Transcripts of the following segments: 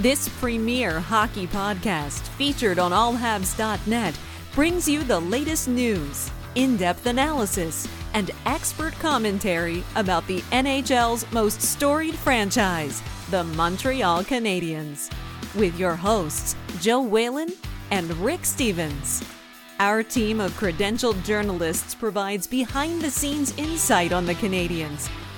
This premier hockey podcast, featured on allhabs.net, brings you the latest news, in depth analysis, and expert commentary about the NHL's most storied franchise, the Montreal Canadiens. With your hosts, Joe Whalen and Rick Stevens. Our team of credentialed journalists provides behind the scenes insight on the Canadiens,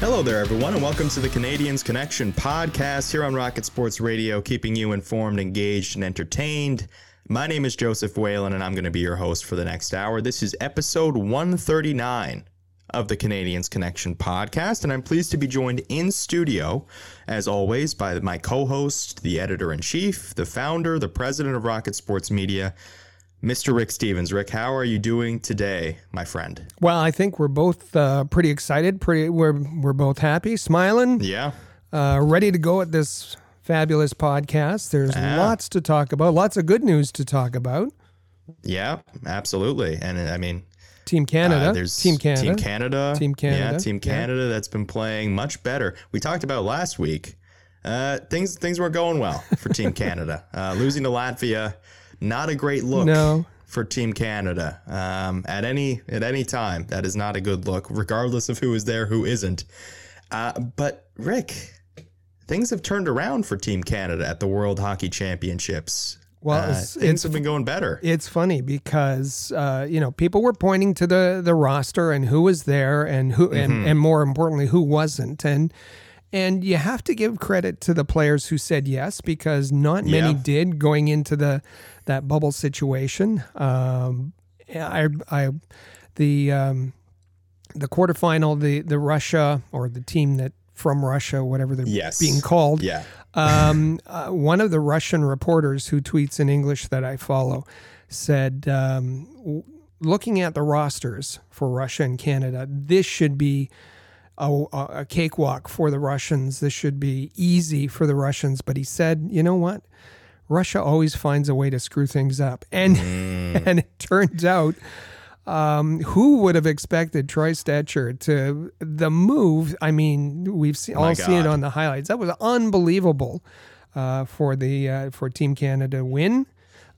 Hello there, everyone, and welcome to the Canadiens Connection podcast here on Rocket Sports Radio, keeping you informed, engaged, and entertained. My name is Joseph Whalen, and I'm going to be your host for the next hour. This is episode 139 of the Canadiens Connection podcast, and I'm pleased to be joined in studio, as always, by my co host, the editor in chief, the founder, the president of Rocket Sports Media, Mr. Rick Stevens. Rick, how are you doing today, my friend? Well, I think we're both uh, pretty excited. Pretty, we're we're both happy, smiling, Yeah. uh, ready to go at this fabulous podcast. There's Ah. lots to talk about, lots of good news to talk about. Yeah, absolutely. And I mean, Team Canada, Uh, there's Team Canada, Team Canada. Team Canada, Yeah, Team yeah. Canada that's been playing much better. We talked about last week. Uh, things things weren't going well for Team Canada. Uh, losing to Latvia, not a great look No. for Team Canada. Um, at any at any time, that is not a good look, regardless of who is there, who isn't. Uh, but Rick, things have turned around for Team Canada at the World Hockey Championships. Well, Uh, it's- things it's- have been going better. It's funny because uh, you know people were pointing to the the roster and who was there and who Mm-hmm. and, and more importantly who wasn't and and you have to give credit to the players who said yes because not many Yeah. did going into the that bubble situation. Um, I I the um, the quarterfinal the the Russia or the team that from Russia whatever they're Yes. being called Yeah. um, uh, one of the Russian reporters who tweets in English that I follow said, um, w- looking at the rosters for Russia and Canada, this should be a, a cakewalk for the Russians. This should be easy for the Russians. But he said, you know what? Russia always finds a way to screw things up. And, and it turns out um, who would have expected Troy Stecher to the move? I mean, we've seen, all seen it on the highlights. That was unbelievable uh, for the uh, for Team Canada win,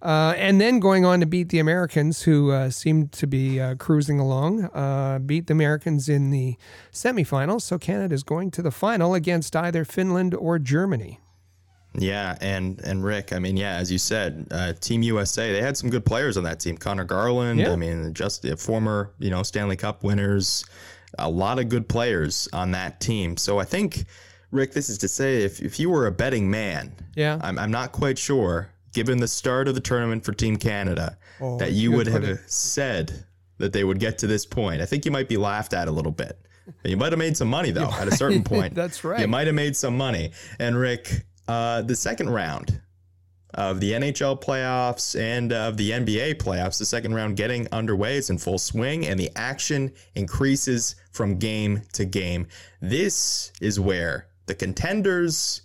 uh, and then going on to beat the Americans, who uh, seemed to be uh, cruising along. Uh, beat the Americans in the semifinals, so Canada is going to the final against either Finland or Germany. Yeah, and and Rick, I mean, yeah, as you said, uh, Team USA, they had some good players on that team. Conor Garland, Yeah. I mean, just former, you know, Stanley Cup winners, a lot of good players on that team. So I think, Rick, this is to say, if if you were a betting man, Yeah. I'm I'm not quite sure, given the start of the tournament for Team Canada, Oh, that you would have said that they would get to this point. I think you might be laughed at a little bit. You might have made some money though at a certain point. That's right. You might have made some money. And Rick, uh, the second round of the NHL playoffs and of the NBA playoffs, the second round getting underway. It's in full swing, and the action increases from game to game. This is where the contenders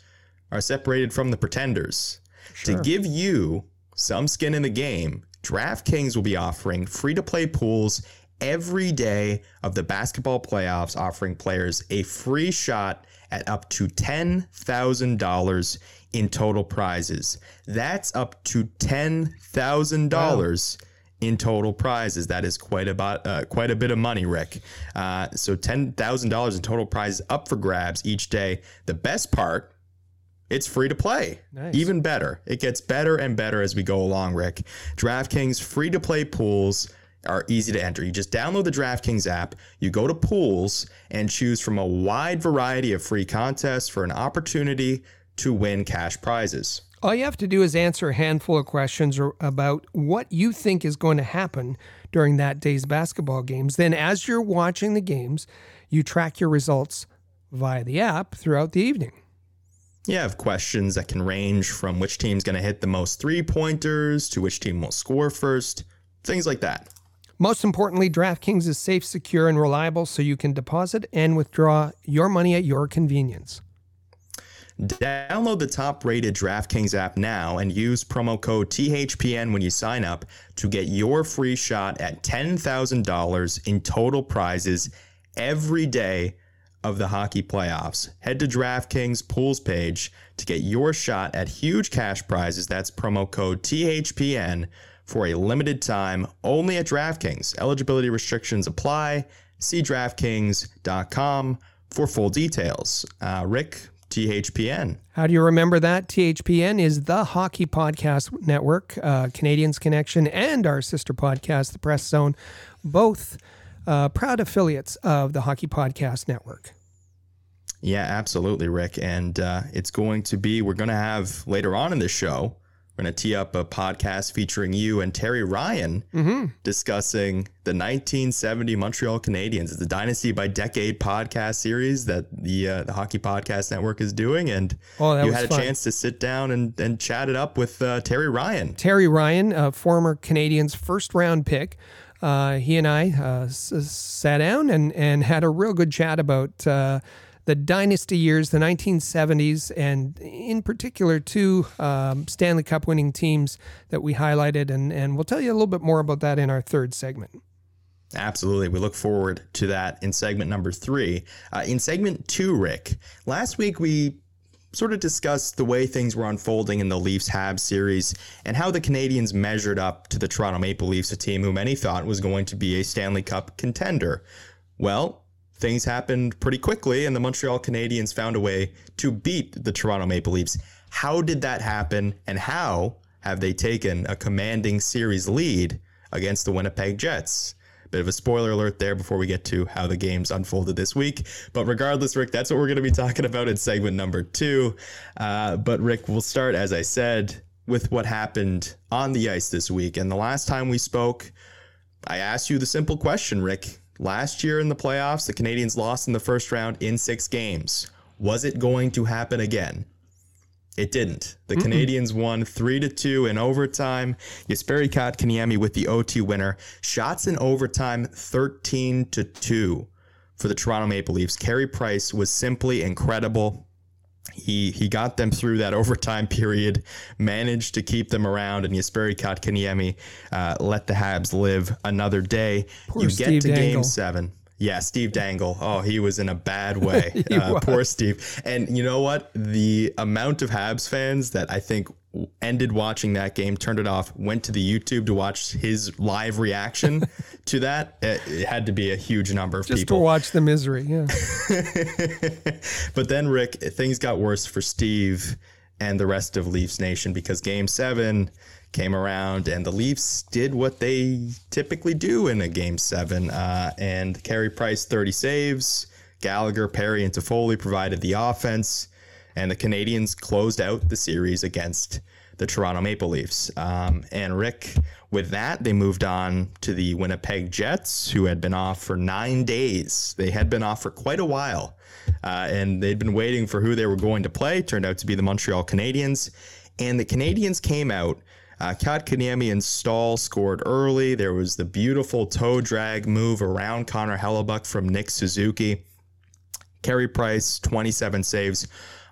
are separated from the pretenders. To give you some skin in the game, DraftKings will be offering free to play pools every day of the basketball playoffs, offering players a free shot at up to $10,000 in total prizes. That's up to $10,000 in total prizes. That is quite about uh, quite a bit of money, Rick. Uh, so ten thousand dollars in total prizes up for grabs each day. The best part It's free to play. Nice. Even better. It gets better and better as we go along, Rick. DraftKings free to play pools are easy to enter. You just download the DraftKings app, you go to pools, and choose from a wide variety of free contests for an opportunity to win cash prizes. All you have to do is answer a handful of questions about what you think is going to happen during that day's basketball games. Then, as you're watching the games, you track your results via the app throughout the evening. You have questions that can range from which team's going to hit the most three pointers to which team will score first, things like that. Most importantly, DraftKings is safe, secure, and reliable so you can deposit and withdraw your money at your convenience. Download the top rated DraftKings app now and use promo code THPN when you sign up to get your free shot at $10,000 in total prizes every day of the hockey playoffs. Head to DraftKings pools page to get your shot at huge cash prizes. That's promo code THPN for a limited time only at DraftKings. Eligibility restrictions apply. See DraftKings.com for full details. Uh, Rick, THPN. How do you remember that? THPN is the Hockey Podcast Network, uh, Canadiens Connection, and our sister podcast, The Press Zone, both uh, proud affiliates of the Hockey Podcast Network. Yeah, absolutely, Rick. And uh, it's going to be, we're going to have later on in the show, we're going to tee up a podcast featuring you and Terry Ryan discussing the 1970 Montreal Canadiens. It's a Dynasty by Decade podcast series that the uh, the Hockey Podcast Network is doing. And Oh, you had a fun. chance to sit down and, and chat it up with uh, Terry Ryan. Terry Ryan, a former Canadiens first round pick, uh, he and I uh, s- sat down and, and had a real good chat about uh, the dynasty years, the 1970s, and in particular, two um, Stanley Cup winning teams that we highlighted. And, and we'll tell you a little bit more about that in our third segment. Absolutely. We look forward to that in segment number three. Uh, in segment two, Rick, last week we sort of discussed the way things were unfolding in the Leafs Habs series and how the Canadians measured up to the Toronto Maple Leafs, a team who many thought was going to be a Stanley Cup contender. Well, things happened pretty quickly, and the Montreal Canadiens found a way to beat the Toronto Maple Leafs. How did that happen, and how have they taken a commanding series lead against the Winnipeg Jets? Bit of a spoiler alert there before we get to how the games unfolded this week. But regardless, Rick, that's what we're going to be talking about in segment number two. Uh, but Rick, we'll start, as I said, with what happened on the ice this week. And the last time we spoke, I asked you the simple question, Rick. Last year in the playoffs, the Canadians lost in the first round in six games. Was it going to happen again? It didn't. The Canadians won three to two in overtime. Jesperi Kotkaniemi with the OT winner. Shots in overtime, thirteen to two for the Toronto Maple Leafs. Carey Price was simply incredible. He he got them through that overtime period, managed to keep them around, and Jesperi Kotkaniemi uh, let the Habs live another day. Poor you Steve get to Game Seven. Yeah, Steve Dangle. Oh, he was in a bad way. uh, poor Steve. And you know what? The amount of Habs fans that I think ended watching that game, turned it off, went to the YouTube to watch his live reaction to that. It, it had to be a huge number of people. Just to watch the misery. Yeah. but then, Rick, things got worse for Steve and the rest of Leafs Nation because game seven came around and the Leafs did what they typically do in a game seven. Uh, and Carey Price, 30 saves. Gallagher, Perry, and Toffoli provided the offense. And the Canadians closed out the series against the Toronto Maple Leafs. Um, and Rick, with that, they moved on to the Winnipeg Jets, who had been off for nine days. They had been off for quite a while, uh, and they'd been waiting for who they were going to play. Turned out to be the Montreal Canadiens, and the Canadians came out. Uh, and Stahl scored early. There was the beautiful toe drag move around Connor Hellebuyck from Nick Suzuki. Carey Price, 27 saves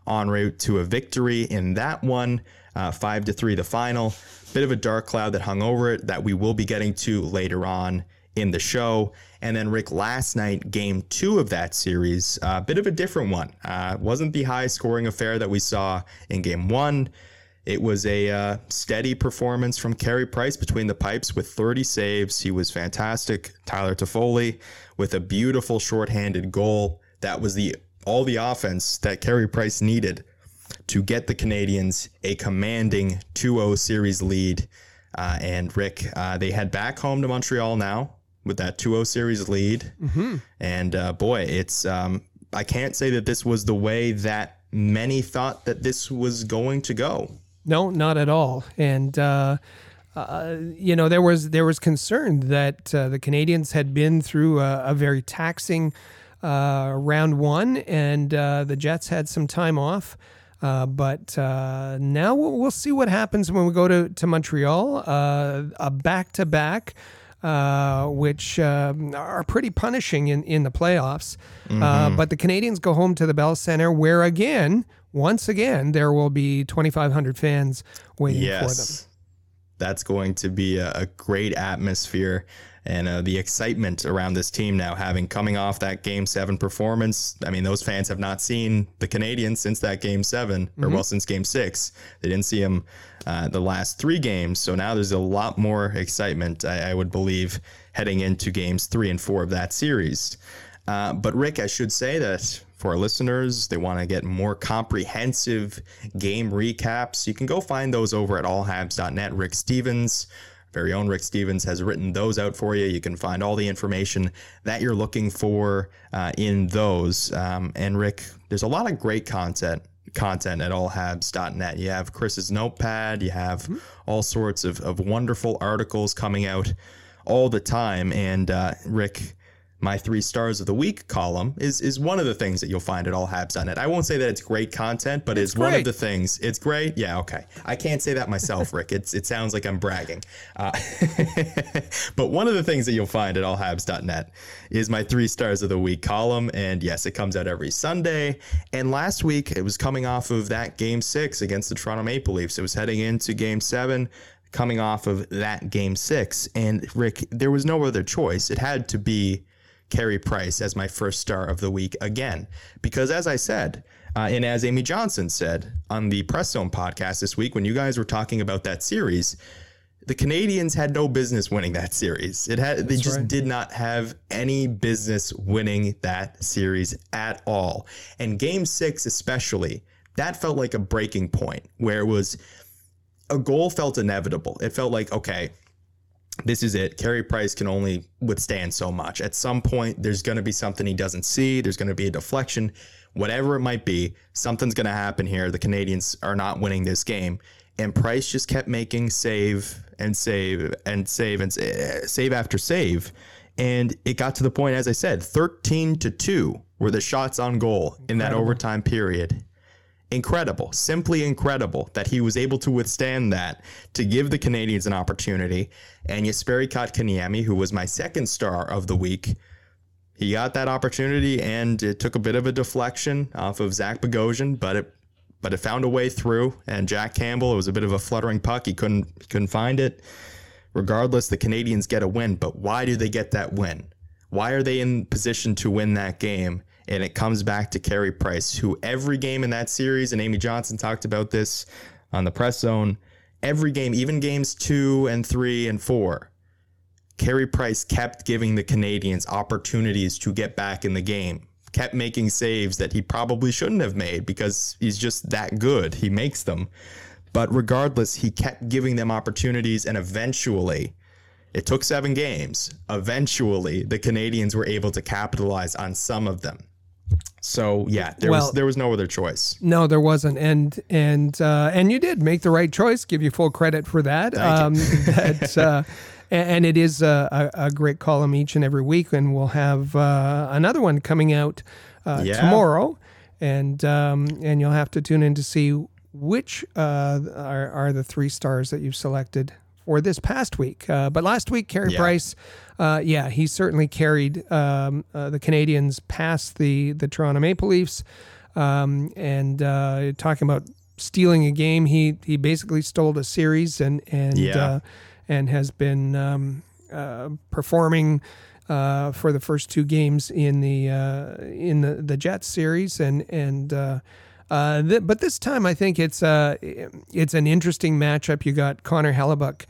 en route to a victory in that one, uh, five to three, the final. Bit of a dark cloud that hung over it that we will be getting to later on in the show. And then Rick, last night, game two of that series, a bit of a different one. Uh, wasn't the high scoring affair that we saw in game one. It was a uh, steady performance from Carey Price between the pipes with 30 saves. He was fantastic. Tyler Toffoli with a beautiful shorthanded goal. That was the all the offense that Carey Price needed to get the Canadians a commanding 2 0 series lead. Uh, and Rick, uh, they head back home to Montreal now with that 2 0 series lead. Mm-hmm. And uh, boy, it's, um, I can't say that this was the way that many thought that this was going to go. No, not at all. And, uh, uh, you know, there was there was concern that uh, the Canadians had been through a, a very taxing uh, round one, and uh, the Jets had some time off. Uh, but uh, now we'll, we'll, see what happens when we go to to Montreal. a back to back. which are pretty punishing in, in the playoffs. Mm-hmm. but the Canadians go home to the Bell Center, where again, once again, there will be 2,500 fans waiting yes. for them that's going to be a, a great atmosphere and uh, the excitement around this team now having coming off that game seven performance. I mean, those fans have not seen the Canadiens since that game 7 mm-hmm. or well, since game six. They didn't see them uh, the last three games. So now there's a lot more excitement, I, I would believe, heading into games three and four of that series. Uh, but Rick, I should say that for our listeners, they want to get more comprehensive game recaps. You can go find those over at allhabs.net. Rick Stevens, very own Rick Stevens, has written those out for you. You can find all the information that you're looking for uh, in those. Um, and Rick, there's a lot of great content content at allhabs.net. You have Chris's notepad, you have mm-hmm. all sorts of, of wonderful articles coming out all the time. And uh, Rick, my three stars of the week column is is one of the things that you'll find at allhabs.net. I won't say that it's great content, but it's, it's one of the things. It's great. Yeah, okay. I can't say that myself, Rick. It's it sounds like I'm bragging. Uh, but one of the things that you'll find at allhabs.net is my three stars of the week column, and yes, it comes out every Sunday. And last week it was coming off of that game six against the Toronto Maple Leafs. It was heading into game seven coming off of that game six. And Rick, there was no other choice. It had to be Carey Price as my first star of the week again. Because as I said, uh, and as Amy Johnson said on the Press Zone podcast this week, when you guys were talking about that series, the Canadians had no business winning that series. It had That's they just right. did not have any business winning that series at all. And game 6 especially, that felt like a breaking point where it was a goal felt inevitable. It felt like okay, this is it. Carey Price can only withstand so much. At some point, there's going to be something he doesn't see. There's going to be a deflection, whatever it might be. Something's going to happen here. The Canadians are not winning this game. And Price just kept making save and save and save and save after save. And it got to the point, as I said, 13 to 2 were the shots on goal in that overtime period incredible, simply incredible that he was able to withstand that to give the Canadians an opportunity. And Jesperi Kotkaniemi, who was my second star of the week, he got that opportunity and it took a bit of a deflection off of Zach Bogosian, but it but it found a way through. And Jack Campbell, it was a bit of a fluttering puck. He couldn't couldn't find it. Regardless, the Canadians get a win. But why do they get that win? Why are they in position to win that game? And it comes back to Carey Price, who every game in that series, and Amy Johnson talked about this on the press zone, every game, even games two and three and four, Carey Price kept giving the Canadians opportunities to get back in the game, kept making saves that he probably shouldn't have made because he's just that good. He makes them. But regardless, he kept giving them opportunities, and eventually, it took seven games. Eventually, the Canadians were able to capitalize on some of them. So yeah, there well, was there was no other choice. No, there wasn't, and and uh, and you did make the right choice. Give you full credit for that. Um, that uh, and it is a, a, great column each and every week, and we'll have uh, another one coming out uh, yeah. tomorrow, and um, and you'll have to tune in to see which uh, are are the three stars that you've selected for this past week. Uh, but last week, Carey yeah. Price, uh, yeah, he certainly carried um, uh, the Canadians past the the Toronto Maple Leafs. Um, and uh, talking about stealing a game, he he basically stole a series and and yeah. Uh, and has been um, uh, performing. for the first two games in the in the the Jets series, and and uh, th- but this time, I think it's uh, it's an interesting matchup. You got Connor Hellebuyck,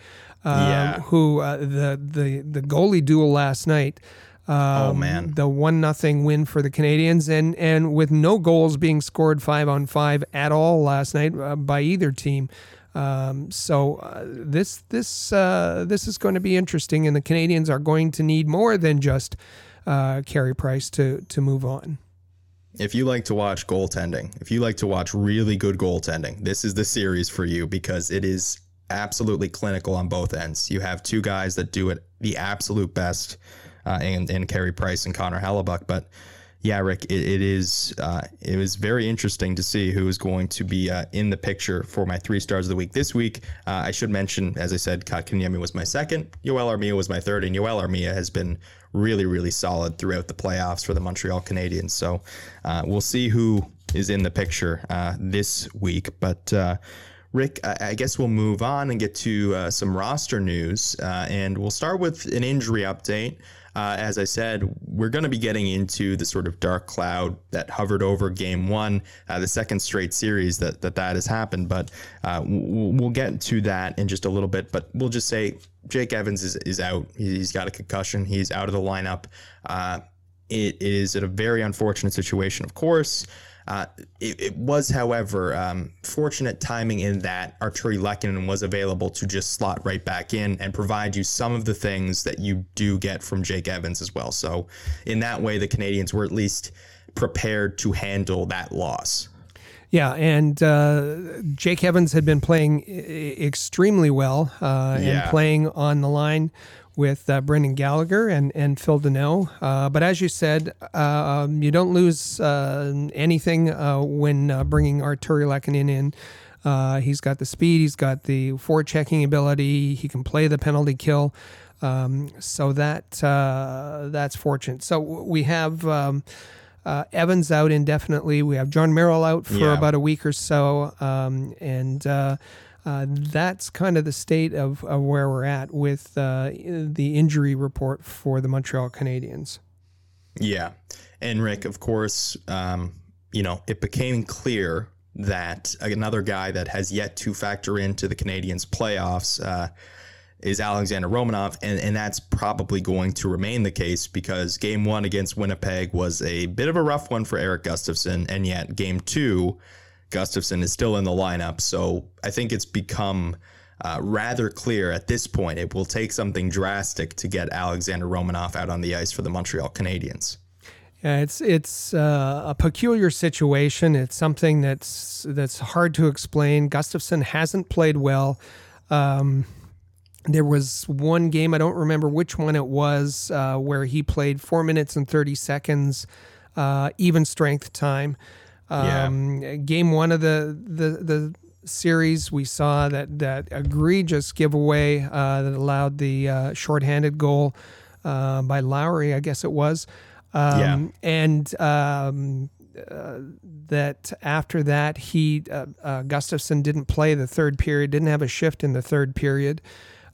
uh, yeah. who uh, the the the goalie duel last night. Um, oh man, the one nothing win for the Canadians, and and with no goals being scored five on five at all last night uh, by either team. Um, so uh, this this uh, this is going to be interesting, and the Canadians are going to need more than just uh, Carey Price to to move on. If you like to watch goaltending, if you like to watch really good goaltending, this is the series for you because it is absolutely clinical on both ends. You have two guys that do it the absolute best uh, and and Carey Price and Connor Hellebuyck. But yeah, Rick, it, it is uh, it was very interesting to see who is going to be uh, in the picture for my three stars of the week this week. Uh, I should mention, as I said, Kotkaniemi was my second, Joel Armia was my third, and Joel Armia has been really really solid throughout the playoffs for the Montreal Canadiens. So uh, we'll see who is in the picture uh, this week, but. Rick, I guess we'll move on and get to uh, some roster news. Uh, and we'll start with an injury update. Uh, as I said, we're going to be getting into the sort of dark cloud that hovered over Game One, uh, the second straight series that that, that has happened. But uh, we'll, we'll, get to that in just a little bit. But we'll just say Jake Evans is, is out. He's got a concussion. He's out of the lineup. Uh, it is a very unfortunate situation, of course. Uh, it, it, was, however, um, fortunate timing in that Artturi Lehkonen was available to just slot right back in and provide you some of the things that you do get from Jake Evans as well. So, in that way, the Canadians were at least prepared to handle that loss. Yeah, and uh, Jake Evans had been playing extremely well uh, yeah. and playing on the line with uh, Brendan Gallagher and, and Phil Danault. Uh, but as you said, uh, you don't lose uh, anything uh, when uh, bringing Artturi Lehkonen in. he's got the speed, he's got the forechecking ability, he can play the penalty kill. Um, so that that's fortunate. So we have um, Evans out indefinitely. We have Jon Merrill out for yeah. about a week or so, um, and uh, that's kind of the state of, of where we're at with uh, the injury report for the Montreal Canadiens. Yeah. And Rick, of course, um, you know, it became clear that another guy that has yet to factor into the Canadiens playoffs uh, is Alexander Romanov, and, and that's probably going to remain the case because game one against Winnipeg was a bit of a rough one for Erik Gustafsson, and yet game two Gustafsson is still in the lineup. So I think it's become uh, rather clear at this point it will take something drastic to get Alexander Romanov out on the ice for the Montreal Canadiens. Yeah, it's it's uh, a peculiar situation. It's something that's that's hard to explain. Gustafsson hasn't played well. Um, there was one game I don't remember which one it was uh, where he played four minutes and thirty seconds, uh, even strength time. Um, yeah. Game one of the, the, the series, we saw that, that egregious giveaway uh, that allowed the uh, shorthanded goal uh, by Lowry, I guess it was. Um, yeah. And um, uh, that after that, he uh, uh, Gustafsson didn't play the third period, didn't have a shift in the third period.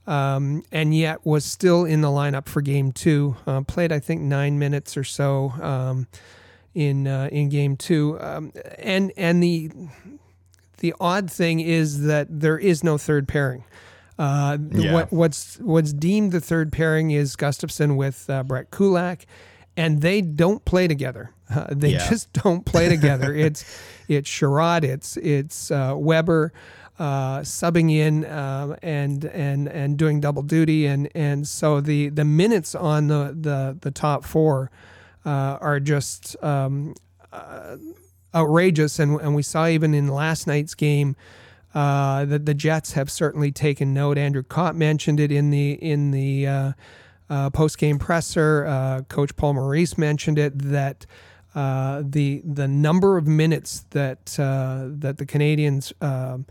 Um, and yet was still in the lineup for game two. Uh, played, I think, nine minutes or so. Um, in uh, in game two. Um, and and the the odd thing is that there is no third pairing. Uh, yeah. what, what's what's deemed the third pairing is Gustafsson with uh, Brett Kulak, and they don't play together. Uh, they yeah. just don't play together. it's it's Chiarot, it's it's uh, Weber. Uh, subbing in uh, and and and doing double duty and and so the the minutes on the the the top four are just um, uh, outrageous. And, and we saw even in last night's game uh, that the Jets have certainly taken note. Andrew Copp mentioned it in the in the uh, uh, post game presser. Uh, Coach Paul Maurice mentioned it that. the the number of minutes that that the Canadians um,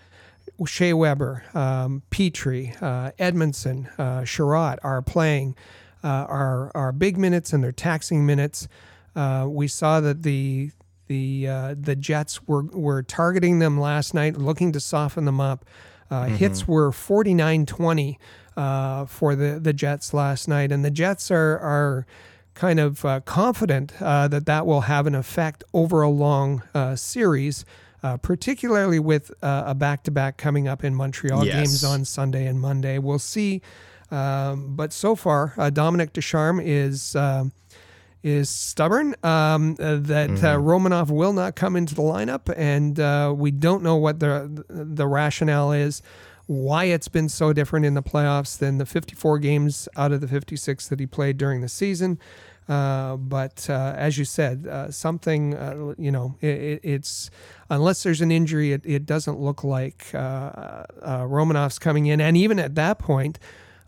Shea Weber, um, Petry, Edmundson, uh, Chiarot are playing uh, are are big minutes and they're taxing minutes. Uh, we saw that the the uh, the Jets were were targeting them last night, looking to soften them up. Uh, mm-hmm. Hits were 49-20 uh, for the the Jets last night, and the Jets are are kind of uh, confident that that will have an effect over a long series. Uh, particularly with uh, a back to back coming up in Montreal yes. games on Sunday and Monday. We'll see um, but so far, uh, Dominique Ducharme is uh, is stubborn. Um, uh, that uh, Romanov will not come into the lineup, and uh, we don't know what the the rationale is, why it's been so different in the playoffs than the 54 games out of the 56 that he played during the season. Uh, but uh, as you said, uh, something uh, you know, it, it's unless there's an injury, it, it doesn't look like Romanov's coming in. And even at that point,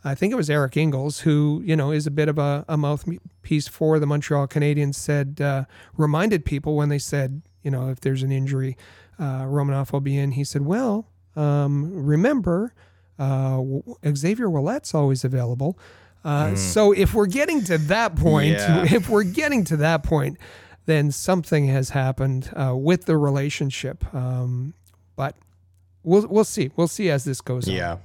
I think it was Eric Engels, who you know is a bit of a, a mouthpiece for the Montreal Canadiens, said uh, reminded people when they said, you know, if there's an injury, Romanov will be in. He said, well, um, remember. Xavier Ouellet's always available. Uh, mm. So if we're getting to that point, yeah. if we're getting to that point, then something has happened uh, with the relationship. Um, but we'll we'll see. We'll see as this goes yeah. on. Yeah,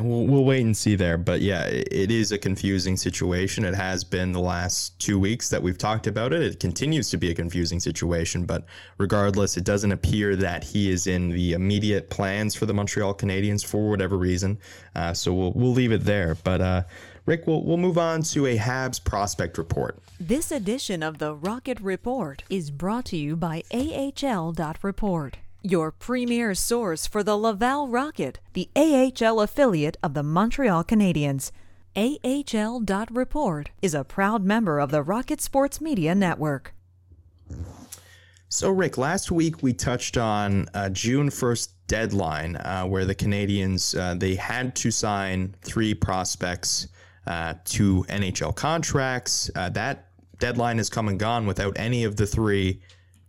we'll, we'll wait and see there. But yeah, it is a confusing situation. It has been the last two weeks that we've talked about it. It continues to be a confusing situation. But regardless, it doesn't appear that he is in the immediate plans for the Montreal Canadiens for whatever reason. Uh, so we'll, we'll leave it there. But uh, Rick, we'll, we'll move on to a Habs prospect report. This edition of the Rocket Report is brought to you by AHL.report your premier source for the Laval Rocket, the AHL affiliate of the Montreal Canadiens. AHL.report is a proud member of the Rocket Sports Media Network. So, Rick, last week we touched on uh, June 1st deadline uh, where the Canadiens, uh, they had to sign three prospects uh, to NHL contracts. Uh, that deadline has come and gone without any of the three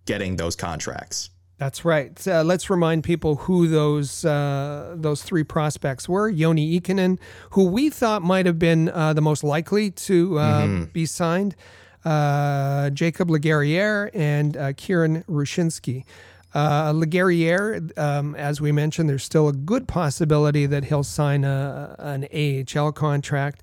getting those contracts. That's right. Uh, let's remind people who those uh, those three prospects were. Joni Ikonen, who we thought might have been uh, the most likely to uh, mm-hmm. be signed, uh, Jacob LeGuerrier, and uh, Kieran Ruscheinski. Uh, LeGuerrier, um, as we mentioned, there's still a good possibility that he'll sign a, an AHL contract.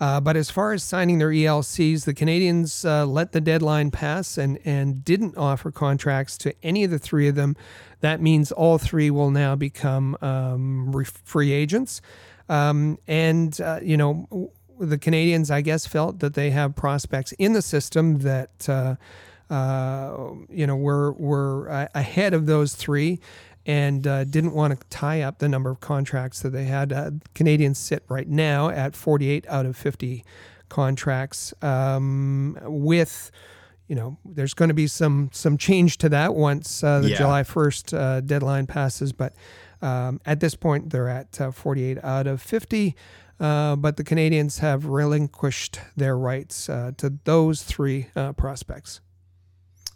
Uh, but as far as signing their ELCs, the Canadians uh, let the deadline pass and, and didn't offer contracts to any of the three of them. That means all three will now become um, free agents. Um, and, uh, you know, the Canadians, I guess, felt that they have prospects in the system that, uh, uh, you know, were, were ahead of those three and uh, didn't want to tie up the number of contracts that they had. Uh, Canadiens sit right now at 48 out of 50 contracts. Um, with, you know, there's going to be some some change to that once uh, the yeah. July 1st uh, deadline passes, but um, at this point they're at uh, 48 out of 50. Uh, but the Canadians have relinquished their rights to those three prospects.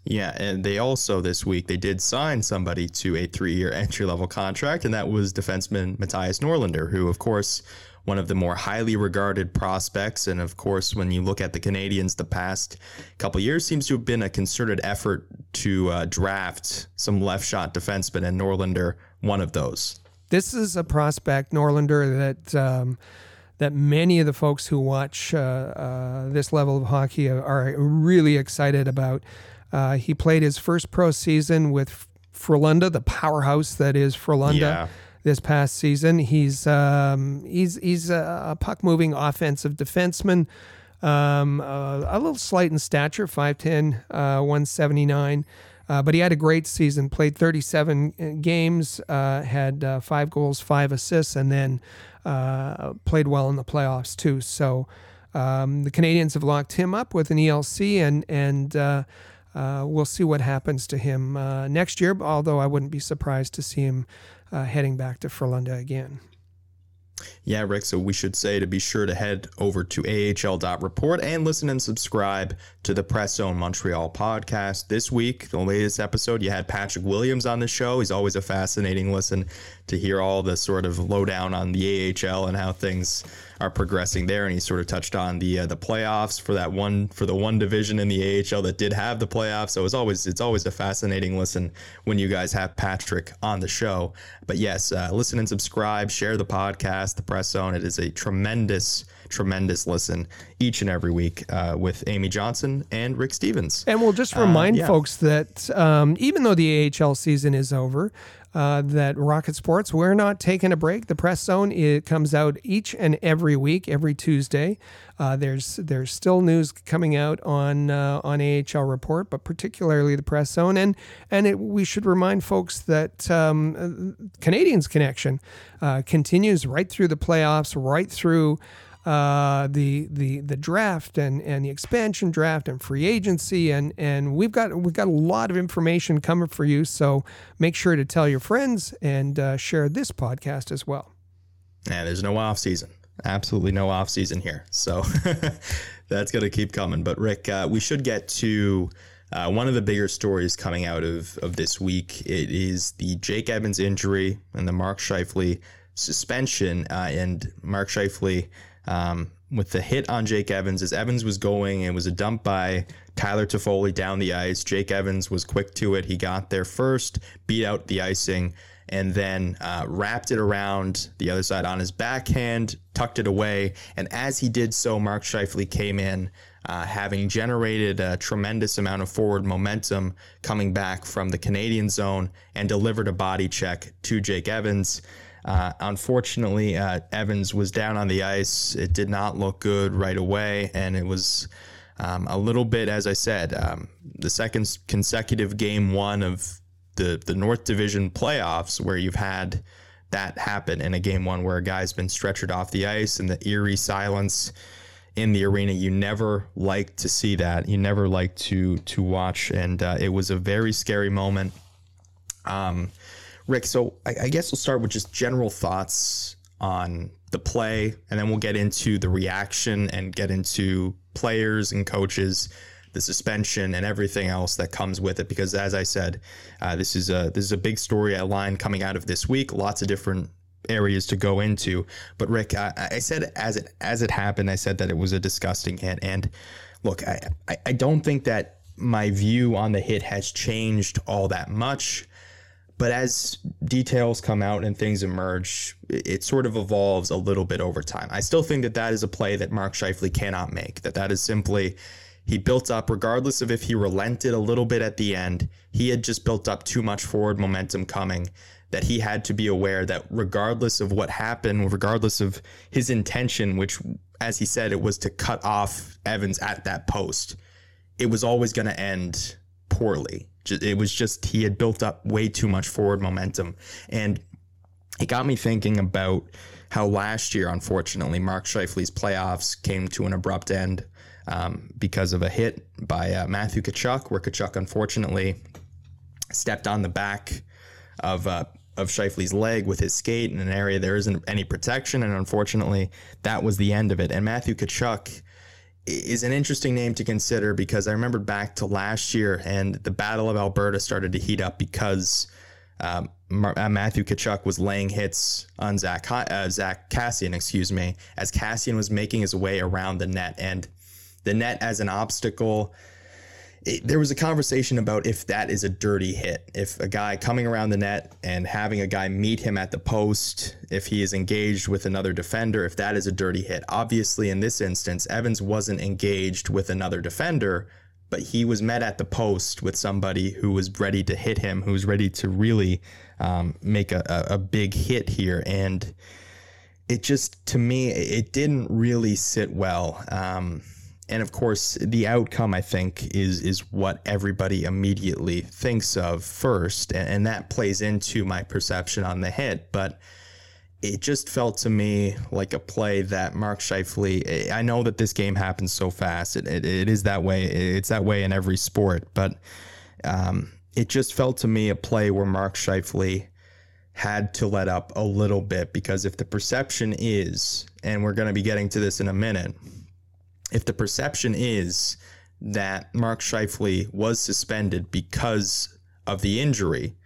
Yeah, and they also this week they did sign somebody to a three-year entry-level contract, and that was defenseman Mattias Norlinder, who, of course, one of the more highly regarded prospects. And of course, when you look at the Canadiens, the past couple years seems to have been a concerted effort to uh, draft some left-shot defensemen, and Norlinder one of those. This is a prospect, Norlinder, that. Um, that many of the folks who watch uh, uh, this level of hockey are really excited about. Uh, he played his first pro season with Frölunda, the powerhouse that is Frölunda. Yeah. This past season, he's um, he's he's a puck moving offensive defenseman, um, uh, a little slight in stature, 5'10", uh, 179. Uh, but he had a great season, played 37 uh, games, uh, had uh, five goals, five assists, and then uh, played well in the playoffs too. So um, the Canadians have locked him up with an ELC, and and uh, we'll see what happens to him uh, next year, although I wouldn't be surprised to see him uh, heading back to Frölunda again. Yeah, Rick. So we should say to be sure to head over to AHL.report and listen and subscribe to the Press Zone Montreal podcast. This week, the latest episode, you had Patrick Williams on the show. He's always a fascinating listen to hear all the sort of lowdown on the AHL and how things are progressing there. And he sort of touched on the uh, the playoffs for that one for the one division in the AHL that did have the playoffs. So it's always it's always a fascinating listen when you guys have Patrick on the show. But yes, uh, listen and subscribe, share the podcast, the Press Zone. It is a tremendous tremendous listen each and every week uh, with Amy Johnson and Rick Stevens. And we'll just remind uh, yeah. folks that um, even though the AHL season is over, uh, that Rocket Sports, we're not taking a break. The Press Zone it comes out each and every week, every Tuesday. Uh, there's there's still news coming out on uh, on AHL Report, but particularly the Press Zone, and and it, we should remind folks that um, Canadiens Connection uh, continues right through the playoffs, right through uh, the the the draft and and the expansion draft and free agency and and we've got we've got a lot of information coming for you. So make sure to tell your friends and uh, share this podcast as well. Yeah, there's no off season. Absolutely no off season here. So that's going to keep coming. But Rick, uh, we should get to. Uh, one of the bigger stories coming out of, of this week it is the Jake Evans injury and the Mark Scheifele suspension. Uh, and Mark Scheifele um, with the hit on Jake Evans as Evans was going. It was a dump by Tyler Toffoli down the ice. Jake Evans was quick to it. He got there first, beat out the icing, and then uh, wrapped it around the other side on his backhand, tucked it away. And as he did so, Mark Scheifele came in. Uh, having generated a tremendous amount of forward momentum coming back from the Canadian zone and delivered a body check to Jake Evans. Uh, unfortunately, uh, Evans was down on the ice. It did not look good right away, and it was um, a little bit, as I said, um, the second consecutive game one of the the North Division playoffs where you've had that happen in a game one where a guy's been stretchered off the ice and the eerie silence in the arena. You never like to see that. You never like to to watch, and uh, it was a very scary moment. Um, Rick, so I, I guess we'll start with just general thoughts on the play, and then we'll get into the reaction and get into players and coaches, the suspension, and everything else that comes with it. Because as I said, uh, this is a this is a big story at line coming out of this week. Lots of different areas to go into. But Rick, I, I said as it as it happened, I said that it was a disgusting hit. And look, I, I, I don't think that my view on the hit has changed all that much. But as details come out and things emerge, it sort of evolves a little bit over time. I still think that that is a play that Mark Scheifele cannot make. That that is simply he built up, regardless of if he relented a little bit at the end, he had just built up too much forward momentum coming. That he had to be aware that regardless of what happened, regardless of his intention, which, as he said, it was to cut off Evans at that post, it was always going to end poorly it was just he had built up way too much forward momentum, and it got me thinking about how last year, unfortunately, Mark Scheifele's playoffs came to an abrupt end um, because of a hit by uh, Matthew Tkachuk, where Tkachuk unfortunately stepped on the back of uh, of Scheifele's leg with his skate in an area there isn't any protection, and unfortunately, that was the end of it. And Matthew Tkachuk is an interesting name to consider because I remember back to last year and the Battle of Alberta started to heat up because um, uh, Matthew Tkachuk was laying hits on Zach uh, Zack Kassian, excuse me, as Kassian was making his way around the net. And the net as an obstacle it, there was a conversation about if that is a dirty hit. If a guy coming around the net and having a guy meet him at the post, if he is engaged with another defender, if that is a dirty hit. Obviously, in this instance, Evans wasn't engaged with another defender, but he was met at the post with somebody who was ready to hit him, who was ready to really um, make a, a, a big hit here. And it just, to me, it didn't really sit well. Um, and of course, the outcome I think is is what everybody immediately thinks of first, and, and that plays into my perception on the hit. But it just felt to me like a play that Mark Scheifele. I know that this game happens so fast. It, it, it is that way. It's that way in every sport. But um, it just felt to me a play where Mark Scheifele had to let up a little bit because if the perception is, and we're going to be getting to this in a minute, if the perception is that Mark Scheifele was suspended because of the injury,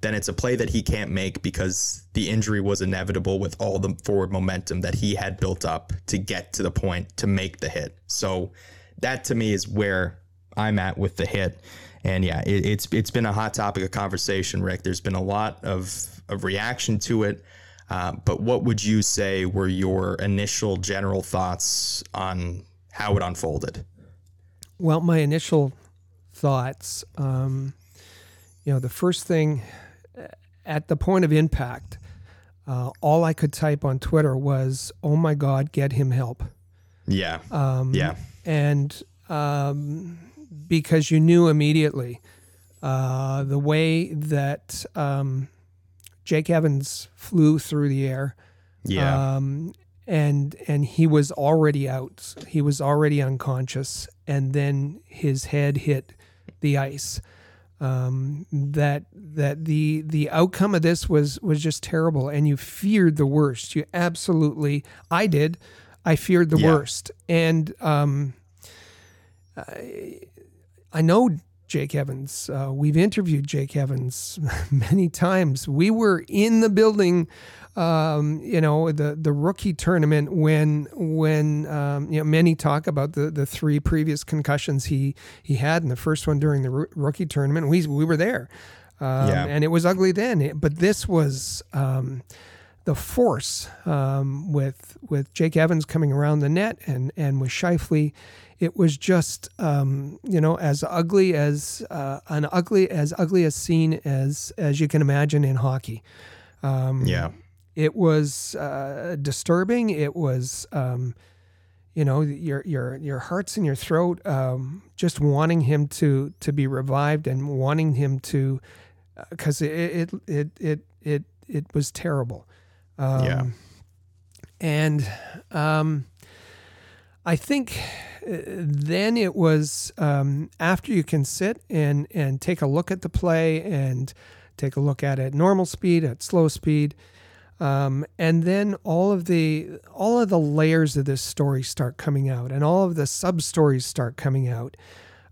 then it's a play that he can't make because the injury was inevitable with all the forward momentum that he had built up to get to the point to make the hit. So that to me is where I'm at with the hit. And yeah, it, it's it's been a hot topic of conversation, Rick. There's been a lot of of reaction to it. Uh, but what would you say were your initial general thoughts on how it unfolded? Well, my initial thoughts, um, you know, the first thing at the point of impact, uh, all I could type on Twitter was, "Oh my God, get him help." Yeah. Um, yeah. and um, because you knew immediately uh, the way that um, Jake Evans flew through the air. Yeah. And and he was already out. He was already unconscious, and then his head hit the ice. Um, that that the the outcome of this was was just terrible, and you feared the worst. You absolutely, I did. I feared the Yeah. worst, and um, I, I know Jake Evans. Uh, we've interviewed Jake Evans many times. We were in the building, um, you know, the the rookie tournament when when um, you know many talk about the the three previous concussions he he had, and the first one during the roo- rookie tournament. We we were there, um, Yeah. and it was ugly then. But this was. Um, the force um, with with Jake Evans coming around the net and and with Scheifele, it was just um, you know as ugly as uh, an ugly as ugly a scene as as you can imagine in hockey. Um, yeah. It was uh, disturbing. It was, um, you know, your your your heart's in your throat, um, just wanting him to to be revived and wanting him to, because it, it it it it it was terrible. Um, Yeah. and um, I think uh, then it was um, after you can sit and and take a look at the play and take a look at it at normal speed, at slow speed, um, and then all of the all of the layers of this story start coming out, and all of the sub stories start coming out.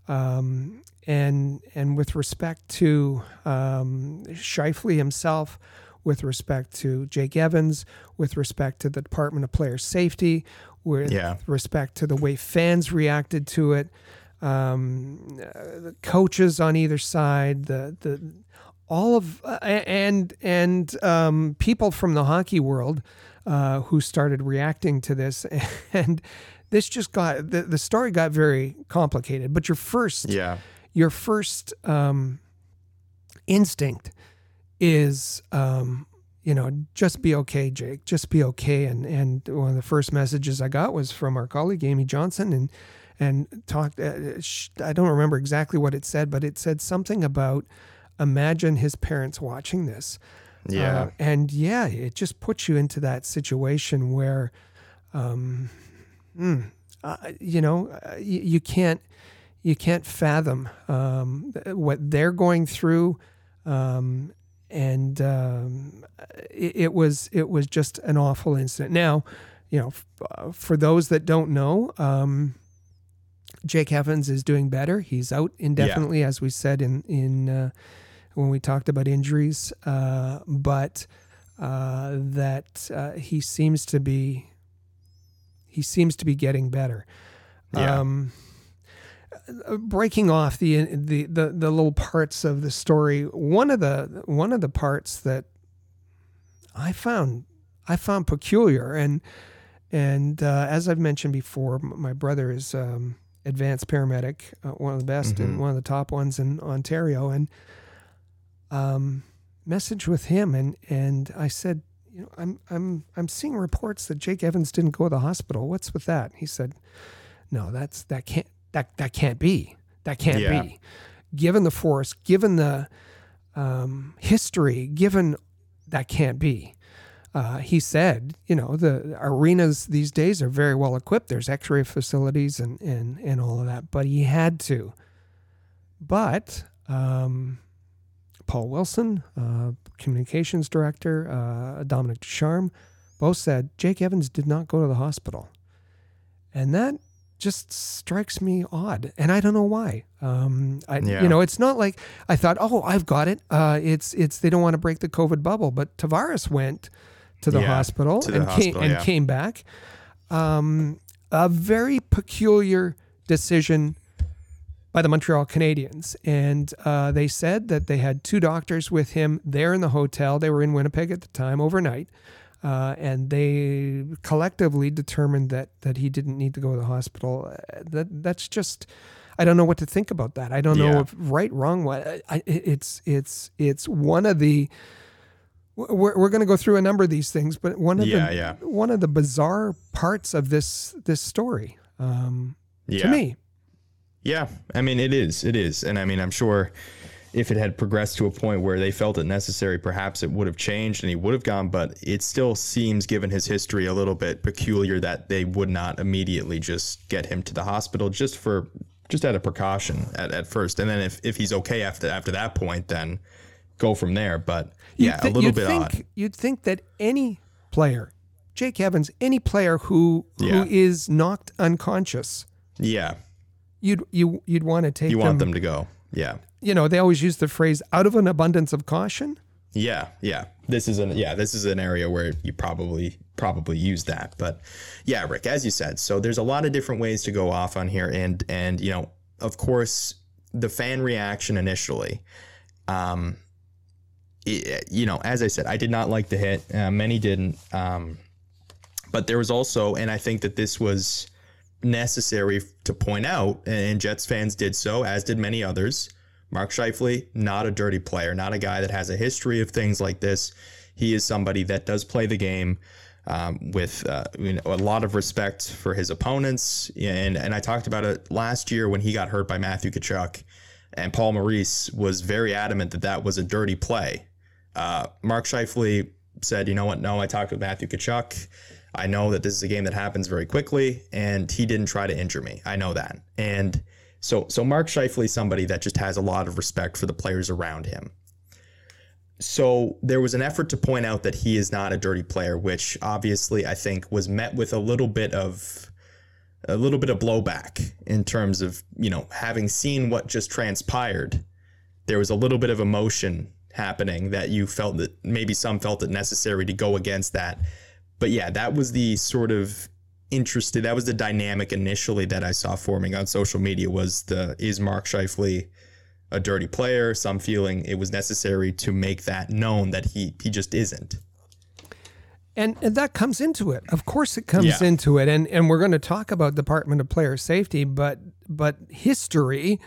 Um, and and with respect to um, Scheifele himself, with respect to Jake Evans, with respect to the Department of Player Safety, with Yeah. respect to the way fans reacted to it, um, uh, the coaches on either side, the the all of uh, and and um, people from the hockey world uh, who started reacting to this, and this just got the, the story got very complicated. But your first Yeah. your first um, instinct is um, you know just be okay jake just be okay and and one of the first messages i got was from our colleague amy johnson and and talked uh, sh- i don't remember exactly what it said but it said something about imagine his parents watching this Yeah. uh, and yeah, it just puts you into that situation where, um, mm, uh, you know, uh, you, you can't you can't fathom um, what they're going through, um, and um, it, it was it was just an awful incident. Now, you know, f- uh, for those that don't know. Um, Jake Evans is doing better. He's out indefinitely, as we said in in uh, when we talked about injuries, uh, but uh, that uh, he seems to be he seems to be getting better. Yeah. Um, uh, breaking off the, the the the little parts of the story, one of the one of the parts that I found I found peculiar and and uh, as I've mentioned before, my brother is um, advanced paramedic, uh, one of the best and Mhm. one of the top ones in Ontario, and um, message with him, and and I said, you know, I'm I'm I'm seeing reports that Jake Evans didn't go to the hospital. What's with that? He said, no, that's that can't that that can't be. That can't Yeah. be. Given the force, given the um, history, given that can't be. Uh, he said, you know, the arenas these days are very well equipped. There's X-ray facilities and and and all of that, but he had to. But um, Paul Wilson, uh, communications director, uh, Dominique Ducharme, both said Jake Evans did not go to the hospital, and that just strikes me odd, and I don't know why. Um, I, Yeah. you know, it's not like I thought, oh, I've got it. Uh, it's it's they don't want to break the COVID bubble, but Tavares went to the Yeah, hospital to the and came and yeah. came back. Um, a very peculiar decision by the Montreal Canadiens. And uh, they said that they had two doctors with him there in the hotel. They were in Winnipeg at the time overnight. Uh, and they collectively determined that that he didn't need to go to the hospital. Uh, that that's just I don't know what to think about that. I don't know if right, wrong. What I, it's it's it's one of the we're, we're going to go through a number of these things, but one of Yeah, the yeah. one of the bizarre parts of this this story um, Yeah. to me. Yeah, I mean it is, it is, and I mean I'm sure if it had progressed to a point where they felt it necessary, perhaps it would have changed and he would have gone. But it still seems, given his history, a little bit peculiar that they would not immediately just get him to the hospital just for just out of precaution at, at first, and then if, if he's okay after after that point, then go from there. But yeah, thi- a little bit think, odd. You'd think that any player, Jake Evans, any player who Yeah. who is knocked unconscious, Yeah, you'd you you'd want to take you them, want them to go. Yeah. You know, they always use the phrase "out of an abundance of caution." Yeah, yeah. This is an yeah, this is an area where you probably probably use that. But yeah, Rick, as you said, so there's a lot of different ways to go off on here and and you know, of course, the fan reaction initially um i- you know, as I said, I did not like the hit. Uh, many didn't. Um but there was also and I think that this was necessary to point out and Jets fans did so as did many others. Mark Scheifele, not a dirty player, not a guy that has a history of things like this. He is somebody that does play the game um, with uh, you know, a lot of respect for his opponents. And and I talked about it last year when he got hurt by Matthew Tkachuk, and Paul Maurice was very adamant that that was a dirty play. Uh, Mark Scheifele said, "You know what? No, I talked with Matthew Tkachuk. I know that this is a game that happens very quickly, and he didn't try to injure me. I know that." And so, so Mark Scheifele is somebody that just has a lot of respect for the players around him. So there was an effort to point out that he is not a dirty player, which obviously I think was met with a little bit of a little bit of blowback in terms of you know having seen what just transpired. There was a little bit of emotion happening that you felt that maybe some felt it necessary to go against that. But yeah, that was the sort of interested. That was the dynamic initially that I saw forming on social media was the is Mark Scheifele a dirty player? Some feeling it was necessary to make that known that he he just isn't. And, and that comes into it. Of course, it comes Yeah. into it. And and we're going to talk about Department of Player Safety, but but history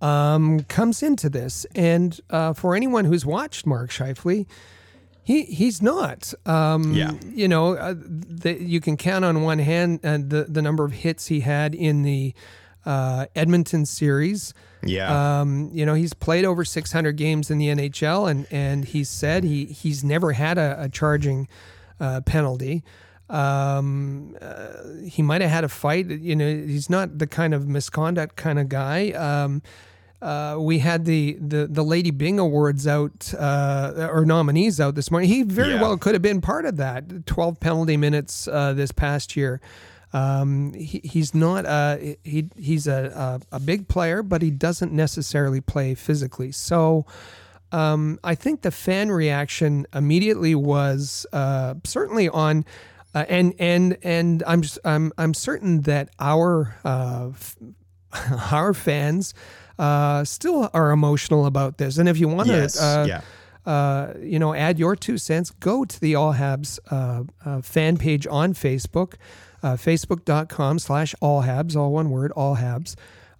um, comes into this. And uh, for anyone who's watched Mark Scheifele, he he's not. Um, Yeah. You know, uh, the, you can count on one hand uh, the the number of hits he had in the uh, Edmonton series. Yeah. Um, you know, he's played over 600 games in the NHL, and and he said he he's never had a, a charging uh, penalty. Um, uh, he might have had a fight. You know, he's not the kind of misconduct kind of guy. Uh, we had the, the the Lady Byng Awards out uh, or nominees out this morning. He very Yeah. well could have been part of that. Twelve penalty minutes uh, this past year. Um, he, he's not a he he's a, a a big player, but he doesn't necessarily play physically. So. Um, I think the fan reaction immediately was uh, certainly on, uh, and and and I'm I'm I'm certain that our uh, our fans uh, still are emotional about this. And if you want to, yes. uh, yeah. uh, you know, add your two cents, go to the All Habs uh, uh, fan page on Facebook, uh, facebook.com slash All Habs, all one word, All Habs.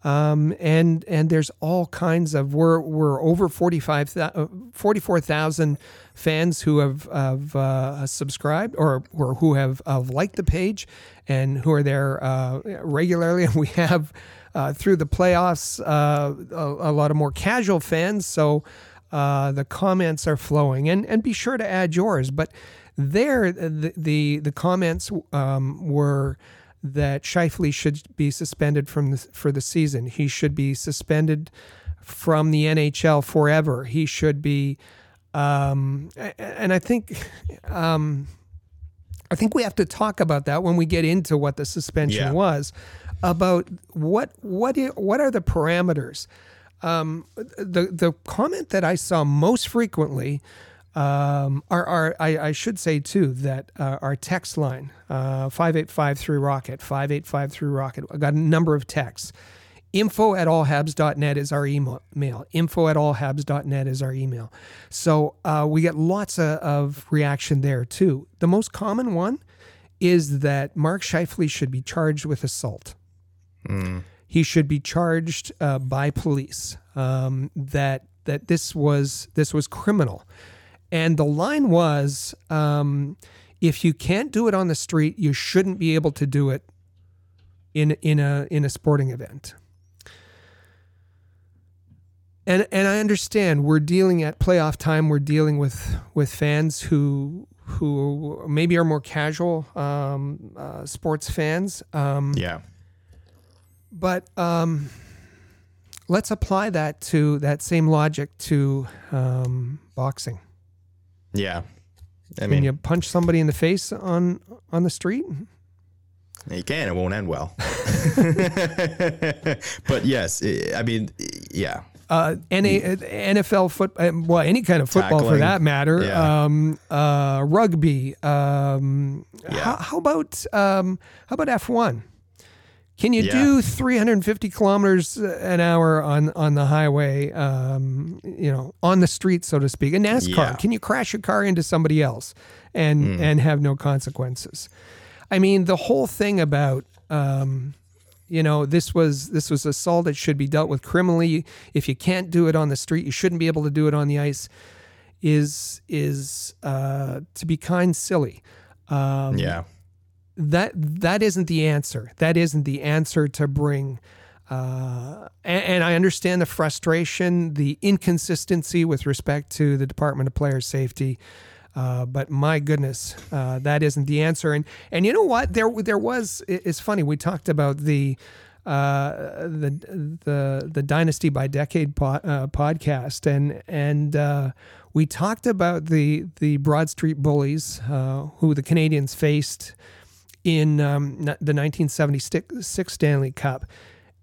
Um, and and there's all kinds of we're we're over 45 uh, 44,000 fans who have, have uh, subscribed or, or who have, have liked the page and who are there uh, regularly. And we have uh, through the playoffs uh, a, a lot of more casual fans. So uh, the comments are flowing, and and be sure to add yours. But there, the the, the comments um, were that Scheifele should be suspended from the, for the season. He should be suspended from the NHL forever. He should be, um, and I think. Um, I think we have to talk about that when we get into what the suspension Yeah. was, about what what what are the parameters. Um, the the comment that I saw most frequently um, are, are I, I should say too that uh, our text line uh, rocket five eight five three rocket. I got a number of texts. Info at allhabs.net is our email. Info at allhabs.net is our email. So uh, we get lots of, of reaction there too. The most common one is that Mark Scheifele should be charged with assault. He should be charged uh, by police. Um, that that this was this was criminal, and the line was, um, if you can't do it on the street, you shouldn't be able to do it in in a in a sporting event. And and I understand we're dealing at playoff time. We're dealing with with fans who who maybe are more casual um, uh, sports fans. Um, Yeah. But um, let's apply that to that same logic to um, boxing. Yeah. I mean, you punch somebody in the face on on the street, you can. It won't end well. but yes, I mean, yeah. uh, NA, NFL foot, uh, well, any kind of football for that matter, Yeah. um, uh, rugby. Um, Yeah. how, how about um, how about F one? Can you Yeah. do 350 kilometers an hour on on the highway? Um, you know, on the street, so to speak. A NASCAR. Yeah. Can you crash your car into somebody else and Hmm. and have no consequences? I mean, the whole thing about um, you know this was this was assault that should be dealt with criminally. If you can't do it on the street, you shouldn't be able to do it on the ice. Is is uh, to be kind silly. Um, yeah. That that isn't the answer. That isn't the answer to bring. Uh, and, and I understand the frustration, the inconsistency with respect to the Department of Player Safety. Uh, but my goodness, uh, that isn't the answer. And and you know what? There there was. It's funny. We talked about the uh, the the the Dynasty by Decade po- uh, podcast, and and uh, we talked about the the Broad Street Bullies, who the Canadiens faced in um, the 1976 Stanley Cup.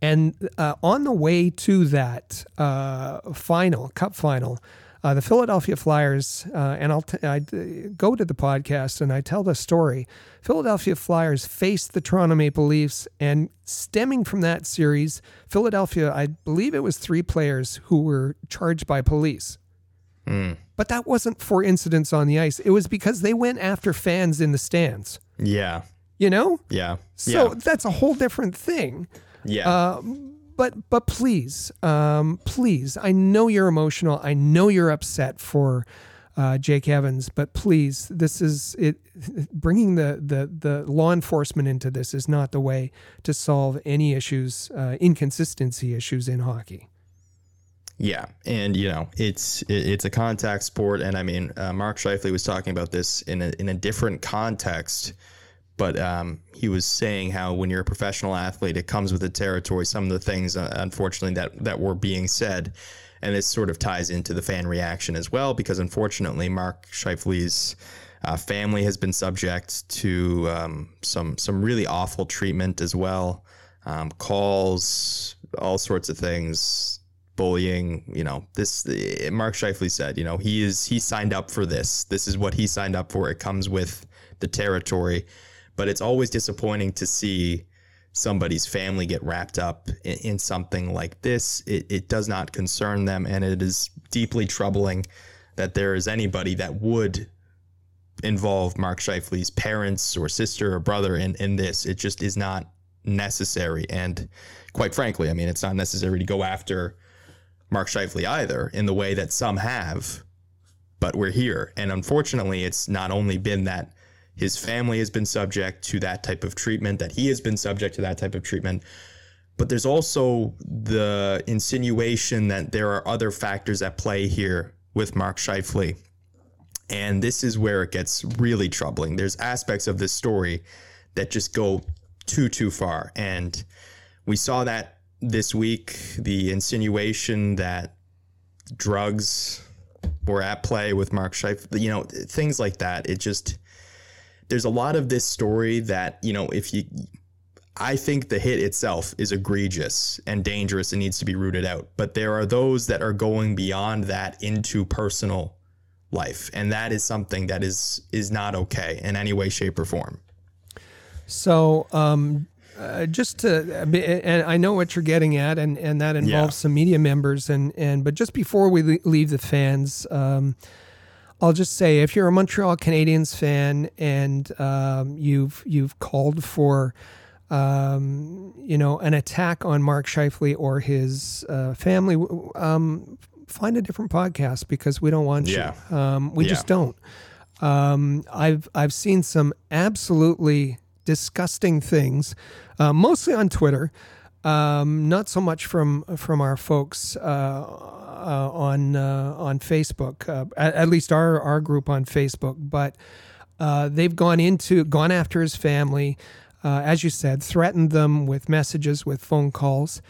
And uh, on the way to that uh, final, cup final, uh, the Philadelphia Flyers, uh, and I'll t- I d- go to the podcast and I tell the story. Philadelphia Flyers faced the Toronto Maple Leafs, and stemming from that series, Philadelphia, I believe it was three players who were charged by police. But that wasn't for incidents on the ice. It was because they went after fans in the stands. Yeah. You know, Yeah. so yeah. that's a whole different thing. Yeah. Uh, but but please, um, please, I know you're emotional. I know you're upset for uh, Jake Evans, but please, this is it. Bringing the the the law enforcement into this is not the way to solve any issues, uh, inconsistency issues in hockey. Yeah, and you know it's it's a contact sport, and I mean uh, Mark Scheifele was talking about this in a in a different context, but um, he was saying how when you're a professional athlete, it comes with the territory. Some of the things, uh, unfortunately, that that were being said, and this sort of ties into the fan reaction as well, because unfortunately, Mark Scheifele's uh, family has been subject to um, some some really awful treatment as well, um, calls, all sorts of things bullying you know this eh, mark Scheifele said you know he is he signed up for this. This is what he signed up for. It comes with the territory but it's always disappointing to see somebody's family get wrapped up in, in something like this it, it does not concern them and it is deeply troubling that there is anybody that would involve mark Scheifele's parents or sister or brother in, in this it just is not necessary and quite frankly i mean it's not necessary to go after Mark Scheifele either in the way that some have, but we're here. And unfortunately, it's not only been that his family has been subject to that type of treatment, that he has been subject to that type of treatment, but there's also the insinuation that there are other factors at play here with Mark Scheifele. And this is where it gets really troubling. There's aspects of this story that just go too, too far. And we saw that this week the insinuation that drugs were at play with Mark Scheif, you know, things like that. It just there's a lot of this story that, you know, if you I think the hit itself is egregious and dangerous and needs to be rooted out. But there are those that are going beyond that into personal life. And that is something that is is not okay in any way, shape, or form. So, um, uh, just to, and I know what you're getting at, and, and that involves Yeah. some media members, and, and but just before we leave the fans, um, I'll just say if you're a Montreal Canadiens fan and um, you've you've called for, um, you know, an attack on Mark Scheifele or his uh, family, um, find a different podcast because we don't want Yeah. you. Um, we Yeah. just don't. Um, I've I've seen some absolutely disgusting things, uh, mostly on Twitter. Um, not so much from from our folks uh, uh, on uh, on Facebook, uh, at, at least our our group on Facebook, but uh, they've gone into gone after his family, uh, as you said, threatened them with messages, with phone calls.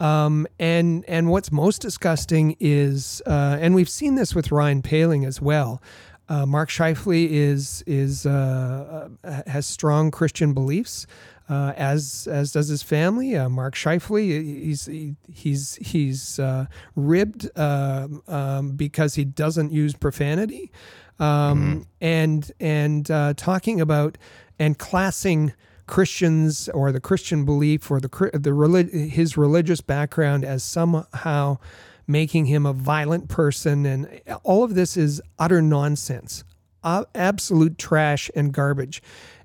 Um, and and what's most disgusting is, and we've seen this with Ryan Poehling as well. Mark Scheifele is is has strong Christian beliefs, uh, as as does his family. Uh, Mark Scheifele, he's he, he's he's uh, ribbed uh, um, because he doesn't use profanity, um, and and uh, talking about and classing Christians or the Christian belief or the the relig- his religious background as somehow making him a violent person. And all of this is utter nonsense. Uh, absolute trash and garbage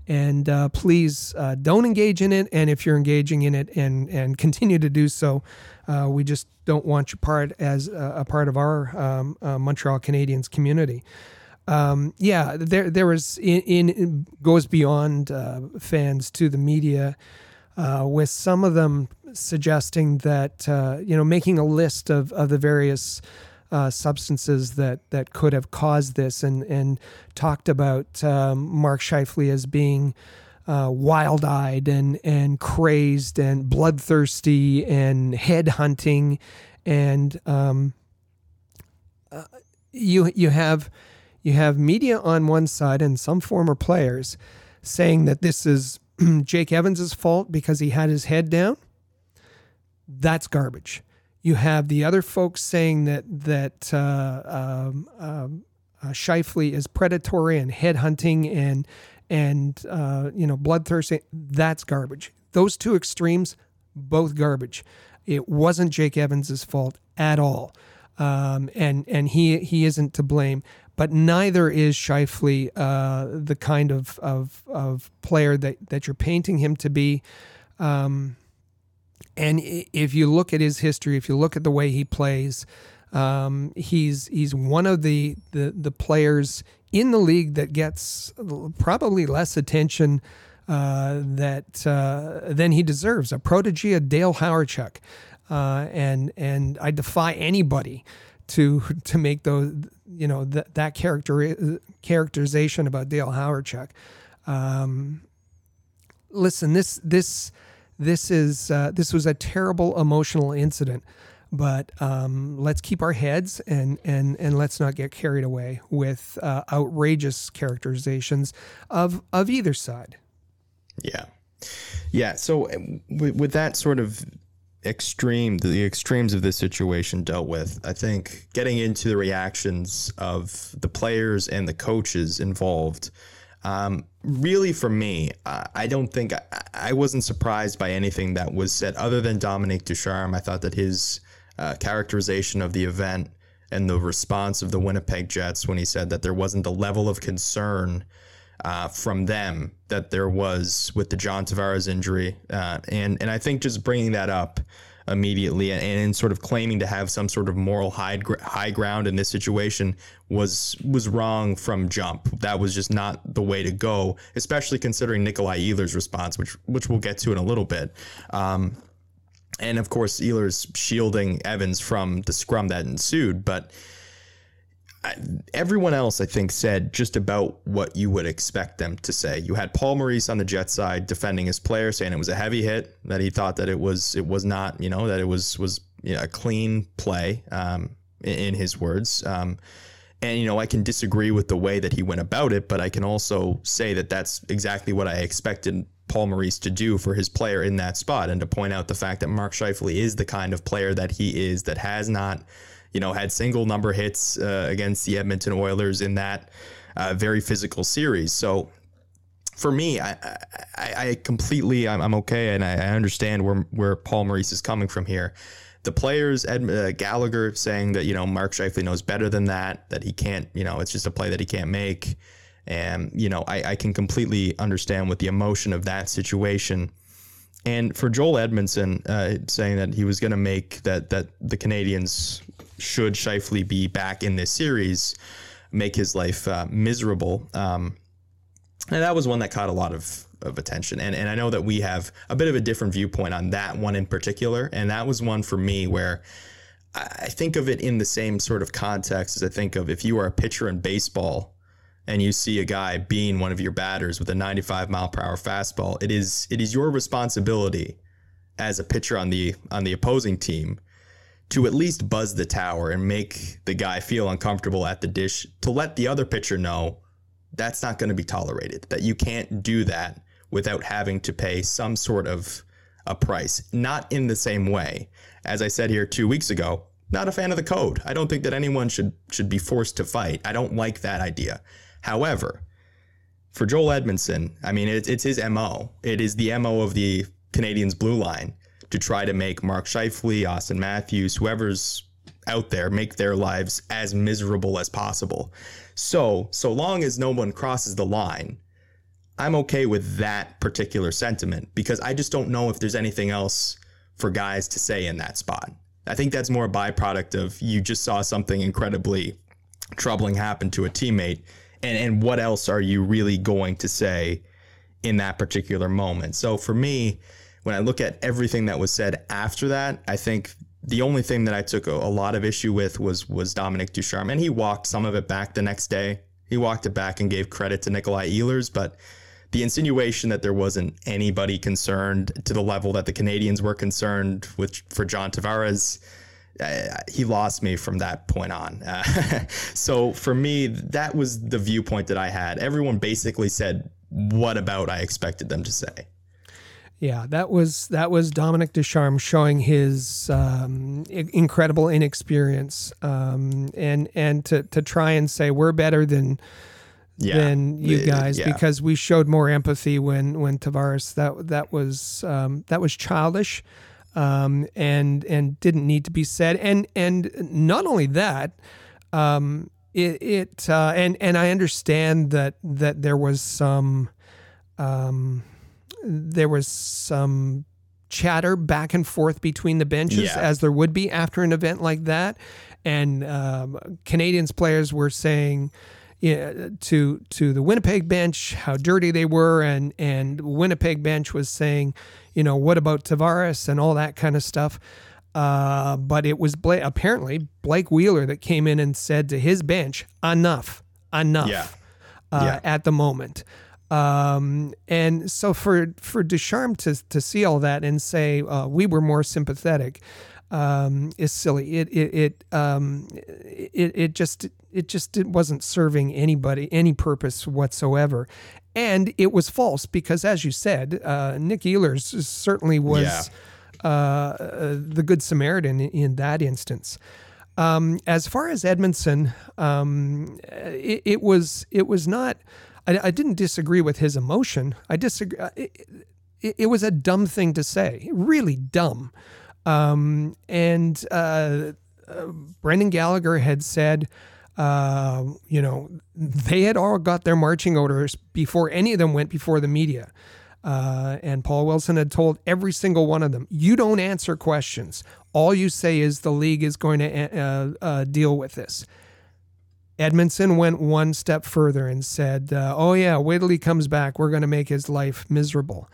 and uh, please uh, don't engage in it and if you're engaging in it and and continue to do so uh, we just don't want you part as a, a part of our um, uh, Montreal Canadiens community um, yeah, there there was in, in goes beyond uh, fans to the media, uh, with some of them suggesting that you know making a list of of the various. Uh, substances that, that could have caused this, and and talked about um, Mark Scheifele as being uh, wild-eyed and and crazed and bloodthirsty and head hunting, and um, uh, you you have you have media on one side and some former players saying that this is Jake Evans's fault because he had his head down. That's garbage. You have the other folks saying that that uh, um, um, uh, Scheifele is predatory and headhunting and and uh, you know bloodthirsty. That's garbage. Those two extremes, both garbage. It wasn't Jake Evans's fault at all, um, and and he he isn't to blame but neither is Scheifele uh, the kind of, of, of player that, that you're painting him to be. Um, and if you look at his history, if you look at the way he plays, um, he's he's one of the, the the players in the league that gets probably less attention uh, that uh, than he deserves. A protege of Dale Hawerchuk, uh, and and I defy anybody to to make those you know that that character characterization about Dale Hawerchuk. Um, listen, this this this is uh, this was a terrible emotional incident, but um, let's keep our heads and and and let's not get carried away with uh, outrageous characterizations of of either side. Yeah, yeah. So with, with that sort of extreme the extremes of this situation dealt with i think getting into the reactions of the players and the coaches involved um, really for me i don't think I, I, wasn't surprised by anything that was said other than dominique ducharme. I thought that his uh, characterization of the event and the response of the winnipeg jets when he said that there wasn't the level of concern uh, from them that there was with the John Tavares injury, uh, and and I think just bringing that up immediately and, and sort of claiming to have some sort of moral high high ground in this situation was was wrong from jump. That was just not the way to go, especially considering Nikolai Ehlers' response, which which we'll get to in a little bit. Um, and of course, Ehlers shielding Evans from the scrum that ensued, but everyone else, I think, said just about what you would expect them to say. You had Paul Maurice on the Jet side defending his player, saying it was a heavy hit, that he thought that it was it was not, you know, that it was was you know, a clean play, um, in, his words. Um, and you know, I can disagree with the way that he went about it, but I can also say that that's exactly what I expected Paul Maurice to do for his player in that spot, and to point out the fact that Mark Scheifele is the kind of player that he is, that has not you know, had single number hits uh, against the Edmonton Oilers in that uh, very physical series. So for me, I, I, I completely, I'm, I'm, okay, and I, I, understand where where Paul Maurice is coming from here. The players, Ed, uh, Gallagher saying that you know Mark Scheifele knows better than that, that he can't, you know, it's just a play that he can't make, and you know, I, I can completely understand with the emotion of that situation. And for Joel Edmundson uh, saying that he was going to make that that the Canadiens should Scheifele be back in this series, make his life uh, miserable. Um, and that was one that caught a lot of, of attention. And, and I know that we have a bit of a different viewpoint on that one in particular. And that was one for me where I think of it in the same sort of context as I think of if you are a pitcher in baseball and you see a guy being one of your batters with a 95 mile per hour fastball, it is it is your responsibility as a pitcher on the on the opposing team to at least buzz the tower and make the guy feel uncomfortable at the dish to let the other pitcher know that's not going to be tolerated that you can't do that without having to pay some sort of a price. Not in the same way. As I said here 2 weeks ago not a fan of the code. I don't think that anyone should should be forced to fight. I don't like that idea. However for Joel Edmundson, I mean, it's, it's his MO. It is the MO of the Canadiens blue line to try to make Mark Scheifele, Auston Matthews, whoever's out there, make their lives as miserable as possible. So, so long as no one crosses the line, I'm okay with that particular sentiment because I just don't know if there's anything else for guys to say in that spot. I think that's more a byproduct of you just saw something incredibly troubling happen to a teammate. And, and what else are you really going to say in that particular moment? So for me, when I look at everything that was said after that, I think the only thing that I took a, a, lot of issue with was was Dominique Ducharme, and he walked some of it back the next day. He walked it back and gave credit to Nikolai Ehlers, but the insinuation that there wasn't anybody concerned to the level that the Canadiens were concerned with for John Tavares, uh, he lost me from that point on. Uh, so for me, that was the viewpoint that I had. Everyone basically said what about I expected them to say. Yeah, that was that was Dominique Ducharme showing his um, incredible inexperience, um, and and to to try and say we're better than yeah. than you guys yeah. because we showed more empathy when when Tavares that that was um, that was childish, um, and and didn't need to be said, and and not only that. Um, it, it uh, and and I understand that that there was some um, there was some chatter back and forth between the benches yeah. as there would be after an event like that. And um, Canadiens players were saying yeah, to to the Winnipeg bench how dirty they were, and and Winnipeg bench was saying, you know, what about Tavares and all that kind of stuff. Uh, but it was Blake, apparently Blake Wheeler that came in and said to his bench, enough, enough yeah. Uh, yeah. at the moment. Um, and so for for Ducharme to to see all that and say uh, we were more sympathetic um, is silly. It it it, um, it it just it just it wasn't serving anybody any purpose whatsoever, and it was false because as you said, uh, Nick Ehlers certainly was. Yeah. Uh, the good Samaritan in, in that instance. Um, as far as Edmundson, um, it, it, was it was not I, I didn't disagree with his emotion. I disagree. Uh, it, it, it, was a dumb thing to say, really dumb. Um, and uh, uh, Brendan Gallagher had said, uh, you know, they had all got their marching orders before any of them went before the media. Uh, and Paul Wilson had told every single one of them, you don't answer questions. All you say is the league is going to uh, uh, deal with this. Edmundson went one step further and said, uh, "Oh yeah, wait till he comes back. We're going to make his life miserable."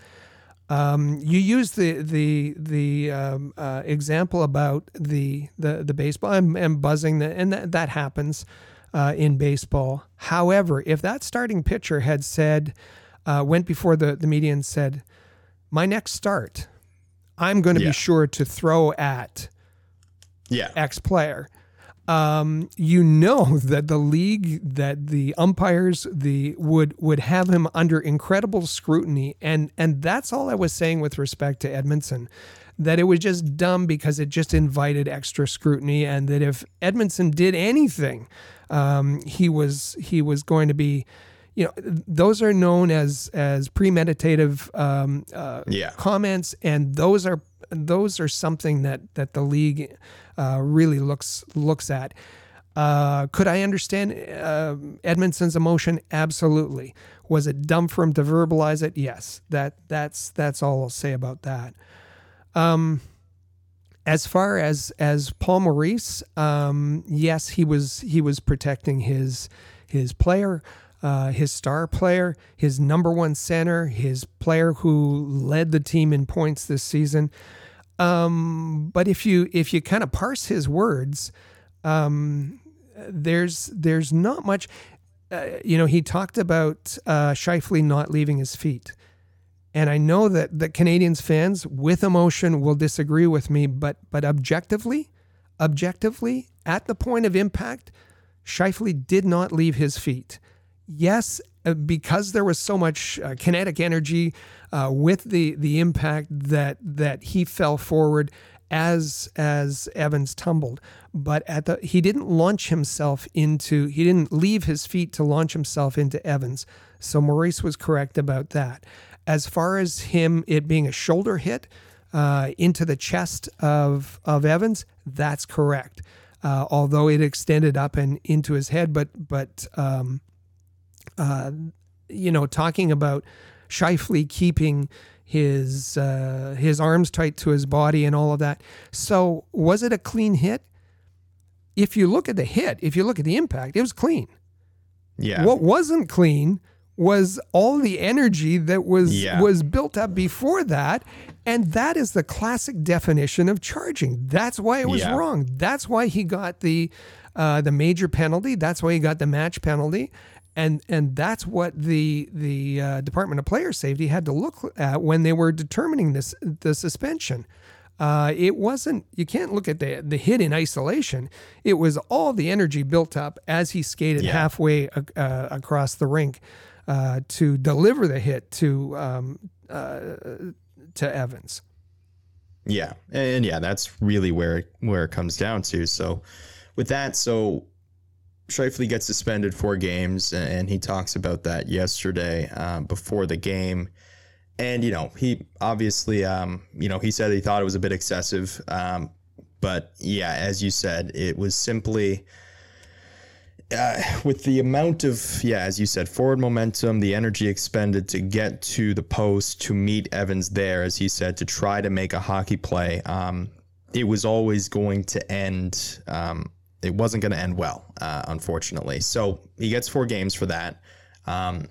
Um, you use the the the um, uh, example about the the the baseball and, and buzzing, the, and that, that happens uh, in baseball. However, if that starting pitcher had said, uh, went before the the media and said, "My next start, I'm going to yeah. be sure to throw at." Yeah. X player um, you know that the league, that the umpires, the would would have him under incredible scrutiny, and and that's all I was saying with respect to Edmundson, that it was just dumb because it just invited extra scrutiny, and that if Edmundson did anything, um, he was he was going to be you know those are known as as premeditative um, uh, yeah. comments and those are those are something that that the league uh, really looks looks at. Uh, could I understand uh, Edmundson's emotion? Absolutely. Was it dumb for him to verbalize it? Yes. That that's that's all I'll say about that. Um, as far as as Paul Maurice, um, yes, he was he was protecting his his player, uh, his star player, his number one center, his player who led the team in points this season. Um, but if you if you kind of parse his words, um, there's there's not much. Uh, you know, he talked about uh, Scheifele not leaving his feet. And I know that the Canadiens fans with emotion will disagree with me, but but objectively, objectively, at the point of impact, Scheifele did not leave his feet. Yes, because there was so much uh, kinetic energy uh, with the the impact that that he fell forward as as Evans tumbled, but at the he didn't launch himself into he didn't leave his feet to launch himself into Evans. So Maurice was correct about that. As far as him, it being a shoulder hit uh, into the chest of of Evans, that's correct. Uh, although it extended up and into his head, but but um, uh, you know, talking about Scheifele keeping his uh, his arms tight to his body and all of that. So was it a clean hit? If you look at the hit, if you look at the impact, it was clean. Yeah. What wasn't clean was all the energy that was Yeah. was built up before that and that is the classic definition of charging that's why it was Yeah. wrong that's why he got the uh, the major penalty that's why he got the match penalty and and that's what the the uh, Department of Player Safety had to look at when they were determining this the suspension uh, it wasn't. You can't look at the the hit in isolation. It was all the energy built up as he skated Yeah. halfway uh, across the rink uh, to deliver the hit to um, uh, to Evans. Yeah, and yeah, that's really where where it comes down to. So, with that, so Scheifele gets suspended four games, and he talks about that yesterday uh, before the game. And you know, he obviously, um, you know, he said he thought it was a bit excessive, um, but yeah, as you said, it was simply uh, with the amount of yeah, as you said, forward momentum, the energy expended to get to the post to meet Evans there, as he said, to try to make a hockey play. Um, it was always going to end. Um, it wasn't going to end well, uh, unfortunately. So he gets four games for that. Um,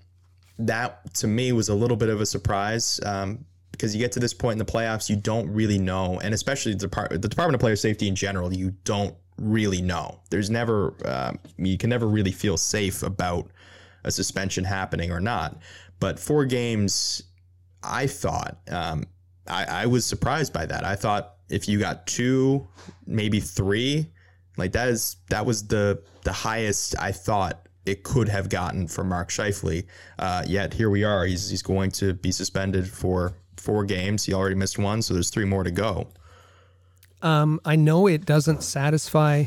that to me was a little bit of a surprise um, because you get to this point in the playoffs, you don't really know, and especially the, Depart- the Department of Player Safety in general, you don't really know. There's never, uh, you can never really feel safe about a suspension happening or not. But four games, I thought, um, I, I was surprised by that. I thought if you got two, maybe three, like that is that was the the highest I thought it could have gotten for Mark Scheifele. Uh, yet here we are. He's he's going to be suspended for four games. He already missed one, so there's three more to go. Um, I know it doesn't satisfy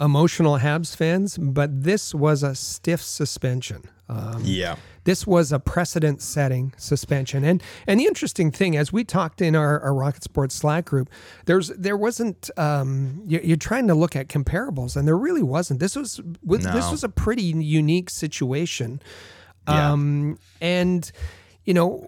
emotional Habs fans, but this was a stiff suspension. Um, Yeah. This was a precedent setting suspension. And and the interesting thing as we talked in our, our rocket sports slack group there's there wasn't um you- you're trying to look at comparables and there really wasn't. This was with this was a pretty unique situation. Yeah. um and you know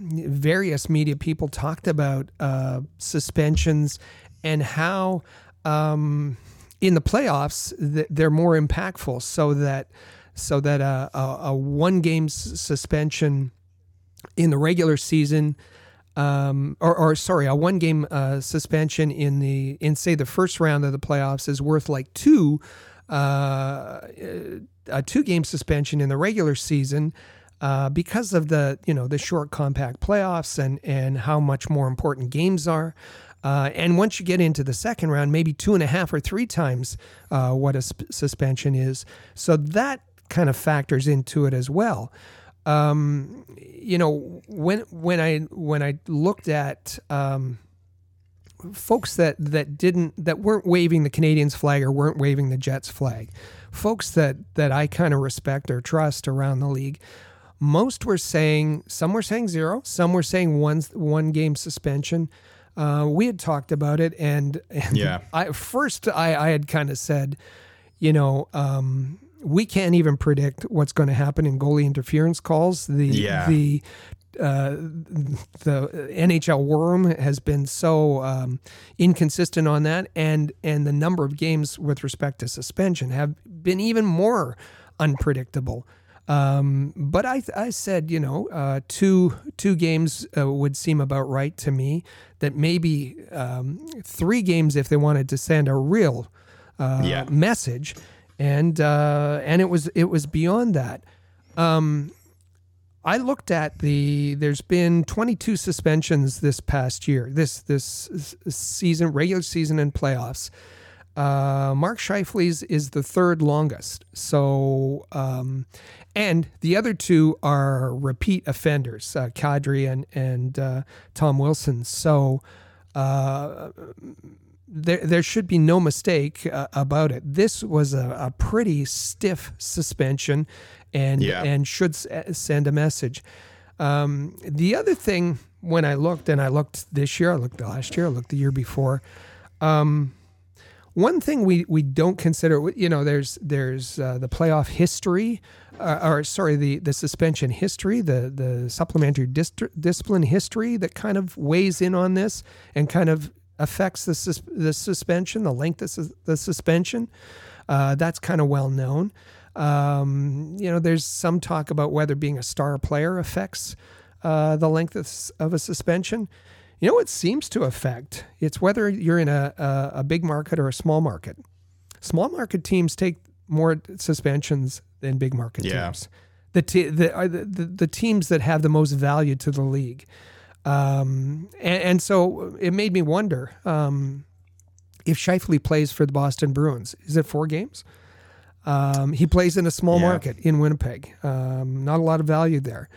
various media people talked about uh suspensions and how um in the playoffs th- they're more impactful so that so that a, a, a one game suspension in the regular season um, or, or sorry a one game uh, suspension in the in say the first round of the playoffs is worth like two uh, a two game suspension in the regular season uh, because of the you know the short compact playoffs and and how much more important games are. Uh, and once you get into the second round, maybe two and a half or three times uh, what a sp- suspension is. So that kind of factors into it as well. Um, you know, when when I when I looked at um, folks that that didn't that weren't waving the Canadiens flag or weren't waving the Jets flag, folks that that I kind of respect or trust around the league, most were saying some were saying zero, some were saying one one game suspension. Uh, we had talked about it, and, and Yeah. I first I, I had kind of said, you know, um, we can't even predict what's going to happen in goalie interference calls. The Yeah. the uh, the NHL worm has been so um, inconsistent on that, and and the number of games with respect to suspension have been even more unpredictable. Um, but I, I said, you know, uh, two two games uh, would seem about right to me. That maybe um, three games if they wanted to send a real uh, Yeah. message, and uh, and it was it was beyond that. Um, I looked at the. There's been 22 suspensions this past year. This this season, regular season and playoffs. Uh, Mark Scheifele's is the third longest. So, um, and the other two are repeat offenders, uh, Kadri and and uh, Tom Wilson. So, uh, there there should be no mistake uh, about it. This was a, a pretty stiff suspension, and Yeah. and should s- send a message. Um, the other thing, when I looked, and I looked this year, I looked last year, I looked the year before. Um, one thing we, we don't consider, you know, there's there's uh, the playoff history, uh, or sorry, the, the suspension history, the the supplementary dist- discipline history that kind of weighs in on this and kind of affects the sus- the suspension, the length of sus- the suspension. Uh, that's kind of well known. Um, you know, there's some talk about whether being a star player affects uh, the length of, of a suspension. You know what seems to affect? It's whether you're in a, a, a big market or a small market. Small market teams take more suspensions than big market Yeah. teams. The, te- the, the, the the teams that have the most value to the league. Um, and, and so it made me wonder um, if Scheifele plays for the Boston Bruins. Is it four games? Um, he plays in a small Yeah. market in Winnipeg. Um, not a lot of value there.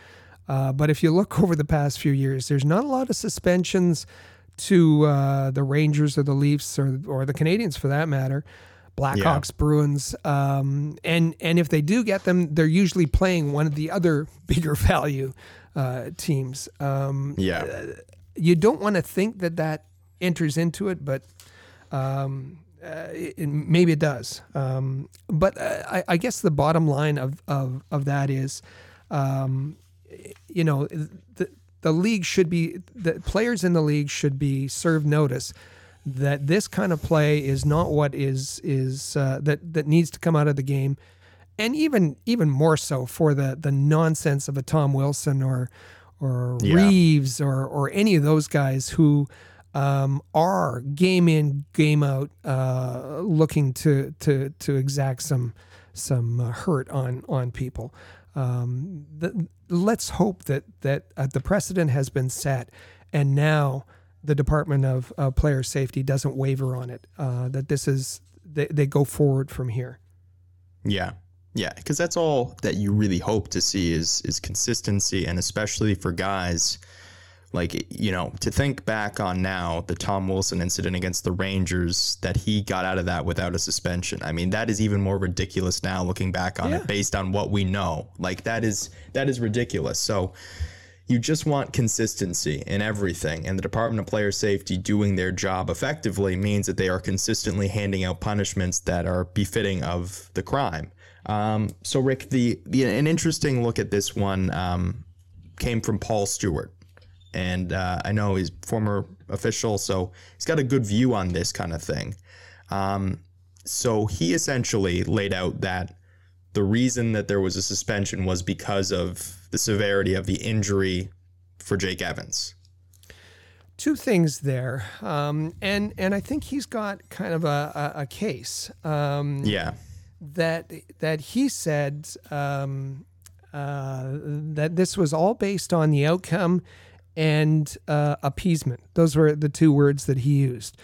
Uh, but if you look over the past few years, there's not a lot of suspensions to uh, the Rangers or the Leafs or or the Canadiens for that matter. Blackhawks, Bruins, um, and and if they do get them, they're usually playing one of the other bigger value uh, teams. Um, Yeah. you don't want to think that that enters into it, but um, uh, it, it- maybe it does. Um, but uh, I, I guess the bottom line of of, of that is, um, you know, the the league should be the players in the league should be served notice that this kind of play is not what is is uh, that that needs to come out of the game and even even more so for the the nonsense of a Tom Wilson or or Yeah. Reaves or or any of those guys who um, are game in game out uh, looking to to to exact some some uh, hurt on on people. Um, the, let's hope that that uh, the precedent has been set, and now the Department of uh, Player Safety doesn't waver on it. Uh, that this is they, they go forward from here. Yeah. Yeah, because that's all that you really hope to see is is consistency, and especially for guys like you know to think back on now the Tom Wilson incident against the Rangers that he got out of that without a suspension. I mean that is even more ridiculous now looking back on Yeah. it based on what we know. Like that is that is ridiculous. So you just want consistency in everything, and the Department of Player Safety doing their job effectively means that they are consistently handing out punishments that are befitting of the crime. Um, so, Rick, the, the an interesting look at this one um, came from Paul Stewart, and uh, I know he's former official, so he's got a good view on this kind of thing. Um, so he essentially laid out that the reason that there was a suspension was because of the severity of the injury for Jake Evans. Two things there, um, and and I think he's got kind of a, a, a case. Um, Yeah. That that he said um, uh, that this was all based on the outcome and uh, appeasement. Those were the two words that he used.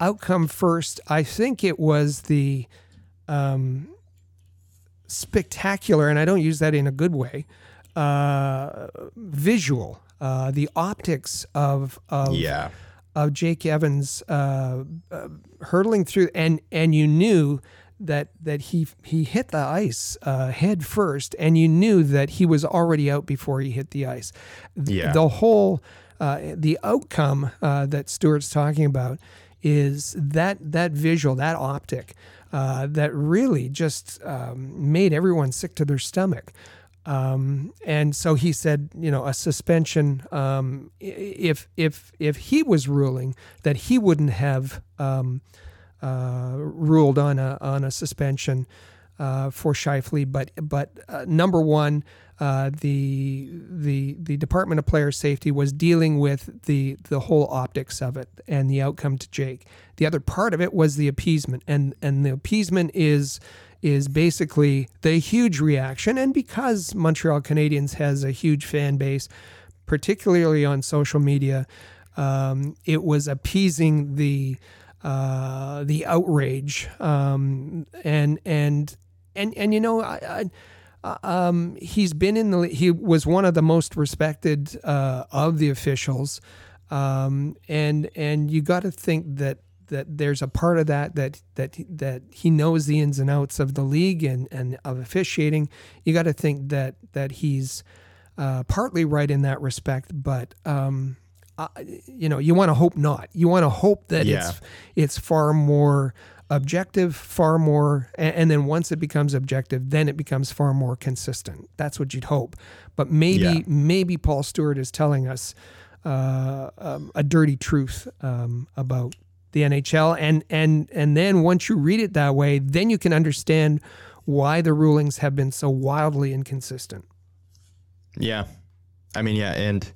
Outcome first. I think it was the um, spectacular, and I don't use that in a good way. Uh, visual, uh, the optics of of Yeah. of Jake Evans uh, uh, hurtling through, and and you knew that that he he hit the ice uh, head first, and you knew that he was already out before he hit the ice. Th- Yeah. The whole uh, the outcome uh, that Stewart's talking about is that that visual, that optic, uh, that really just um, made everyone sick to their stomach. Um, and so he said, you know, a suspension. Um, if if if he was ruling that he wouldn't have um, ruled on a on a suspension uh, for Scheifele, but but uh, number one, uh, the the the Department of Player Safety was dealing with the the whole optics of it and the outcome to Jake. The other part of it was the appeasement, and and the appeasement is is basically the huge reaction. And because Montreal Canadiens has a huge fan base, particularly on social media, um, it was appeasing the uh, the outrage um, and and and and you know I, I, um, he's been in the he was one of the most respected uh, of the officials um, and and you got to think that that there's a part of that that that that he knows the ins and outs of the league and and of officiating. You got to think that that he's uh, partly right in that respect, but. Um, uh, you know, you want to hope not. You want to hope that Yeah. it's it's far more objective, far more, and, and then once it becomes objective, then it becomes far more consistent. That's what you'd hope. But maybe Yeah. maybe Paul Stewart is telling us uh, um, a dirty truth um, about the NHL, and and and then once you read it that way, then you can understand why the rulings have been so wildly inconsistent. Yeah. I mean, yeah, and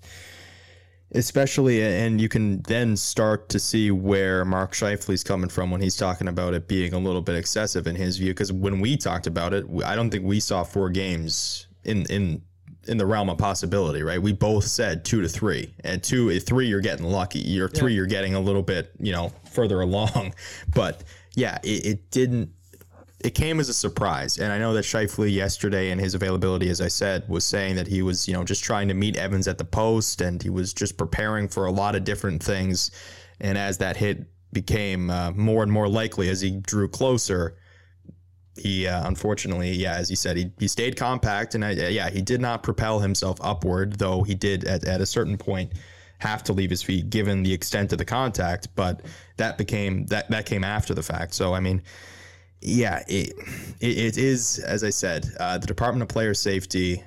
especially, and you can then start to see where Mark Scheifele's coming from when he's talking about it being a little bit excessive in his view. Because when we talked about it, I don't think we saw four games in in in the realm of possibility, right? We both said two to three, and two, at three, you're getting lucky. You're three, you're getting a little bit, you know, further along. But yeah, it, it didn't it came as a surprise. And I know that Scheifele yesterday in his availability, as I said, was saying that he was, you know, just trying to meet Evans at the post and he was just preparing for a lot of different things. And as that hit became uh, more and more likely as he drew closer, he uh, unfortunately, yeah, as he said, he, he stayed compact and I, yeah, he did not propel himself upward, though he did at, at a certain point have to leave his feet given the extent of the contact. But that became that that came after the fact. So I mean, yeah, it, it, it is, as I said, uh, the Department of Player Safety,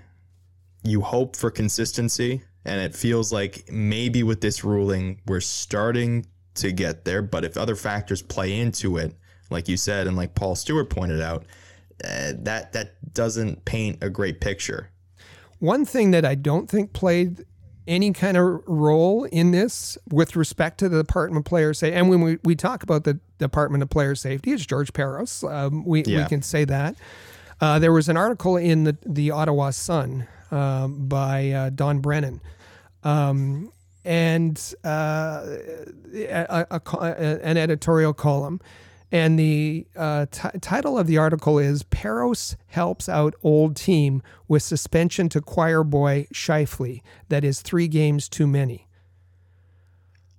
you hope for consistency, and it feels like maybe with this ruling, we're starting to get there. But if other factors play into it, like you said, and like Paul Stewart pointed out, uh, that that doesn't paint a great picture. One thing that I don't think played any kind of role in this with respect to the Department of Player Safety, and when we, we talk about the Department of Player Safety, it's George Parros. Um, we, we can say that. Uh, there was an article in the, the Ottawa Sun um, by uh, Don Brennan. Um, and uh, a, a, co- an editorial column. And the uh, ti title of the article is Parros helps out old team with suspension to choir boy Scheifele. That is three games too many.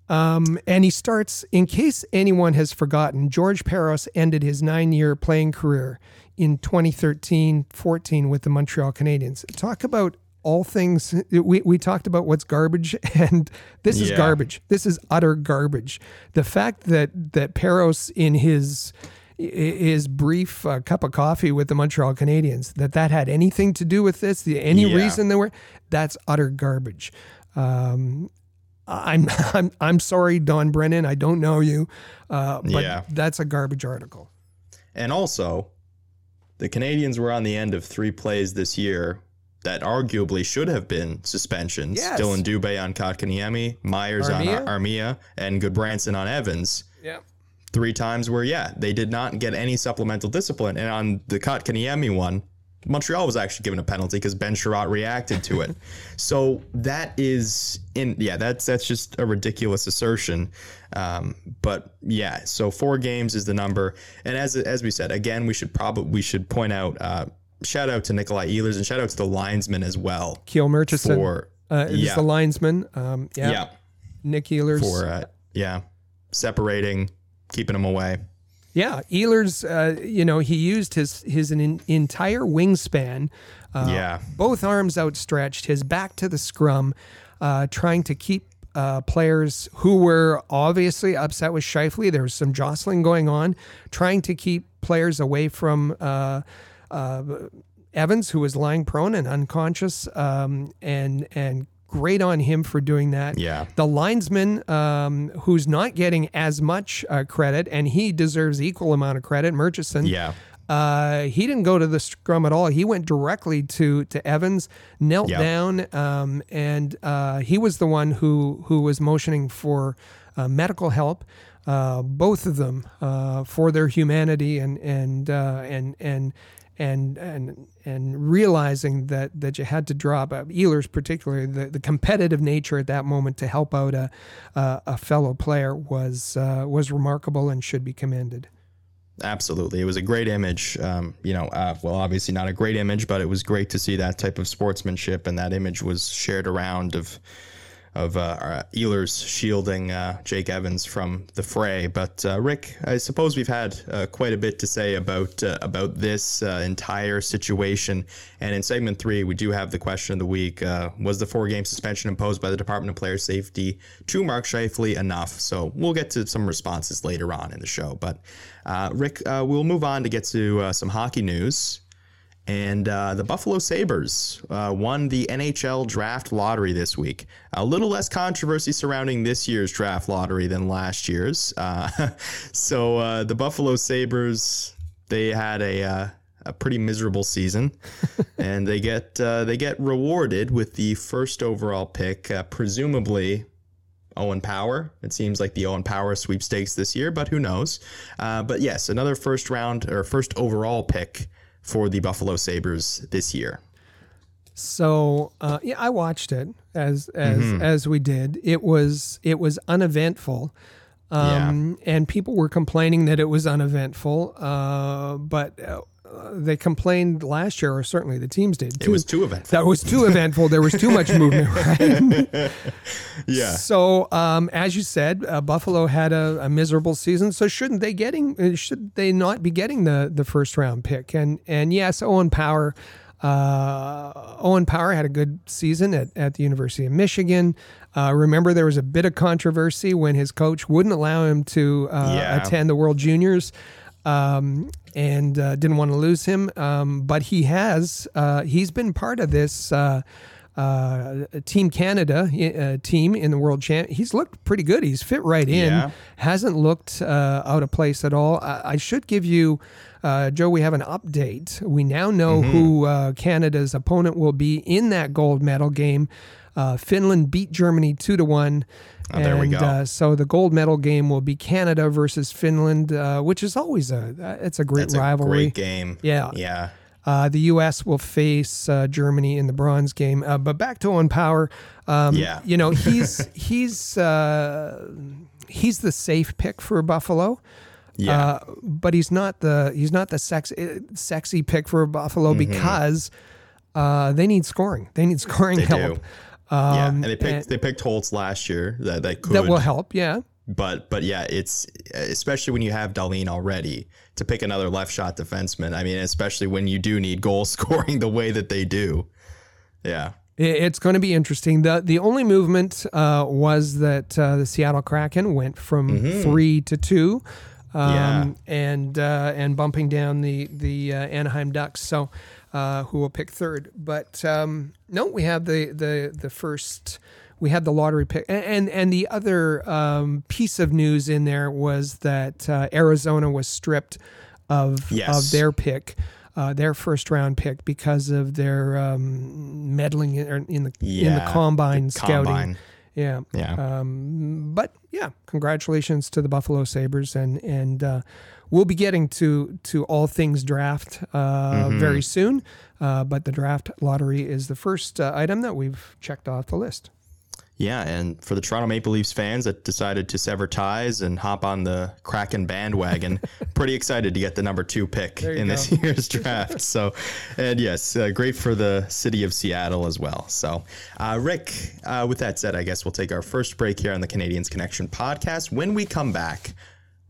Um, and he starts, in case anyone has forgotten, George Parros ended his nine year playing career in 2013 14 with the Montreal Canadiens. Talk about all things. We, we talked about what's garbage, and this is Yeah. garbage. This is utter garbage. The fact that, that Parros, in his his brief uh, cup of coffee with the Montreal Canadiens, that that had anything to do with this, the, any Yeah. reason there were, that's utter garbage. Um, I'm I'm I'm sorry, Don Brennan. I don't know you, uh, but Yeah. that's a garbage article. And also, the Canadiens were on the end of three plays this year that arguably should have been suspensions. Yes. Dylan Dubé on Kotkaniemi, Myers Armia? on Ar- Armia, and Gudbranson on Evans. Yeah. Three times where, yeah, they did not get any supplemental discipline. And on the Kotkaniemi one, Montreal was actually given a penalty because Ben Chiarot reacted to it. so that is in yeah, that's that's just a ridiculous assertion. Um, but yeah, so four games is the number. And as as we said, again, we should probably we should point out uh, shout out to Nikolai Ehlers and shout out to the linesman as well Kiel Murchison for uh, is yeah. the linesman. Um, yeah. yeah Nick Ehlers. for uh, yeah separating, keeping them away. Yeah, Ehlers. Uh, you know, he used his his an entire wingspan. Uh, Yeah. both arms outstretched, his back to the scrum, uh, trying to keep uh, players who were obviously upset with Scheifele. There was some jostling going on, trying to keep players away from uh, Evans, who was lying prone and unconscious, um, and and great on him for doing that. Yeah. The linesman, um, who's not getting as much uh, credit, and he deserves equal amount of credit, Murchison. Yeah. Uh, he didn't go to the scrum at all. He went directly to to Evans, knelt Yep. down, um, and uh, he was the one who who was motioning for uh, medical help. Uh, both of them uh, for their humanity and and uh, and and and and and realizing that that you had to drop uh, Ehlers particularly the, the competitive nature at that moment to help out a a, a fellow player was uh, was remarkable and should be commended. Absolutely. It was a great image. Um, you know, uh, well, obviously not a great image, but it was great to see that type of sportsmanship. And that image was shared around of of uh, uh, Ehlers shielding uh, Jake Evans from the fray. But uh, Rick, I suppose we've had uh, quite a bit to say about uh, about this entire situation. And in segment three, we do have the question of the week: Was the four-game suspension imposed by the Department of Player Safety to Mark Scheifele enough? So we'll get to some responses later on in the show. But Rick, we'll move on to get to some hockey news. And uh, the Buffalo Sabres uh, won the NHL draft lottery this week. A little less controversy surrounding this year's draft lottery than last year's. Uh, so uh, the Buffalo Sabres, they had a, uh, a pretty miserable season, and they get uh, they get rewarded with the first overall pick, uh, presumably Owen Power. It seems like the Owen Power sweepstakes this year, but who knows? Uh, but yes, another first round or first overall pick for the Buffalo Sabres this year. So uh, yeah, I watched it as as as we did. It was it was uneventful, um, and people were complaining that it was uneventful. Uh, but uh, they complained last year, or certainly the teams did. It was too eventful. that was too eventful. There was too much movement. Right. Yeah. So, um, as you said, uh, Buffalo had a, a miserable season. So, shouldn't they getting? uh, Should they not be getting the the first round pick? And and yes, Owen Power. Uh, Owen Power had a good season at, at the University of Michigan. Uh, remember, there was a bit of controversy when his coach wouldn't allow him to uh, Yeah. attend the World Juniors um, and uh, didn't want to lose him. Um, but he has, uh, he's been part of this uh, uh, Team Canada uh, team in the World Champ. He's looked pretty good. He's fit right in. Yeah. Hasn't looked uh, out of place at all. I, I should give you, uh, Joe, we have an update. We now know Mm-hmm. who uh, Canada's opponent will be in that gold medal game. Uh, Finland beat Germany two to one. Oh, there we and, go. Uh, so the gold medal game will be Canada versus Finland, uh, which is always a uh, it's a great a rivalry. great game. Yeah. Yeah. Uh, the U.S. will face uh, Germany in the bronze game. Uh, but back to Owen Power. Um, Yeah. You know he's he's uh, he's the safe pick for Buffalo. Yeah. Uh, but he's not the he's not the sexy sexy pick for Buffalo Mm-hmm. because uh, they need scoring. They need scoring They help. do. Yeah. Um, And they picked and- they picked Holtz last year that, that could that will help. Yeah. but but yeah, it's especially when you have Dahlin already to pick another left shot defenseman. I mean, especially when you do need goal scoring the way that they do. Yeah. It's going to be interesting. the The only movement uh, was that uh, the Seattle Kraken went from three to two, um, Yeah. and uh, and bumping down the the uh, Anaheim Ducks. So, uh, who will pick third? But um, no, we have the the the first. We had the lottery pick, and and, and the other um, piece of news in there was that uh, Arizona was stripped of Yes. of their pick, uh, their first round pick, because of their um, meddling in, in the in the combine the scouting. combine. Yeah. Yeah. Um, but yeah, congratulations to the Buffalo Sabres, and and uh, we'll be getting to to all things draft uh, Mm-hmm. very soon. Uh, but the draft lottery is the first uh, item that we've checked off the list. Yeah, and for the Toronto Maple Leafs fans that decided to sever ties and hop on the Kraken bandwagon, pretty excited to get the number two pick in this year's draft. So, and yes, uh, great for the city of Seattle as well. So, uh, Rick, uh, with that said, I guess we'll take our first break here on the Canadiens Connection podcast. When we come back,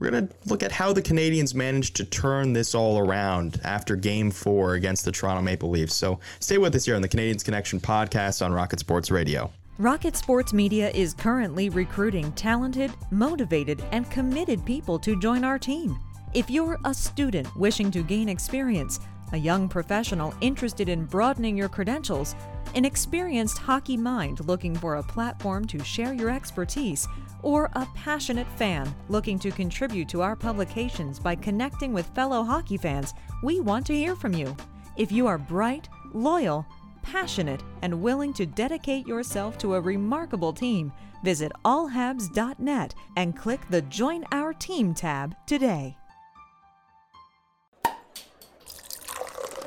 we're going to look at how the Canadiens managed to turn this all around after game four against the Toronto Maple Leafs. So, stay with us here on the Canadiens Connection podcast on Rocket Sports Radio. Rocket Sports Media is currently recruiting talented, motivated, and committed people to join our team. If you're a student wishing to gain experience, a young professional interested in broadening your credentials, an experienced hockey mind looking for a platform to share your expertise, or a passionate fan looking to contribute to our publications by connecting with fellow hockey fans, we want to hear from you. If you are bright, loyal, passionate, and willing to dedicate yourself to a remarkable team, visit allhabs.net and click the Join Our Team tab today.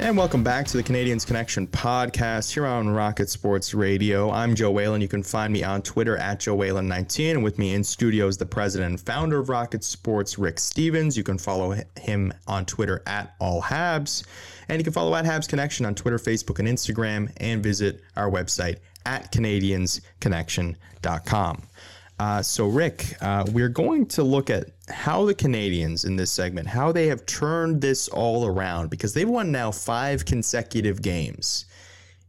And welcome back to the Canadiens Connection podcast here on Rocket Sports Radio. I'm Joe Whalen. You can find me on Twitter at Joe Whalen19. And with me in studio is the president and founder of Rocket Sports, Rick Stevens. You can follow him on Twitter at All Habs. And you can follow at Habs Connection on Twitter, Facebook, and Instagram. And visit our website at CanadiansConnection.com. Uh, so, Rick, uh, we're going to look at how the Canadiens in this segment, how they have turned this all around because they've won now five consecutive games.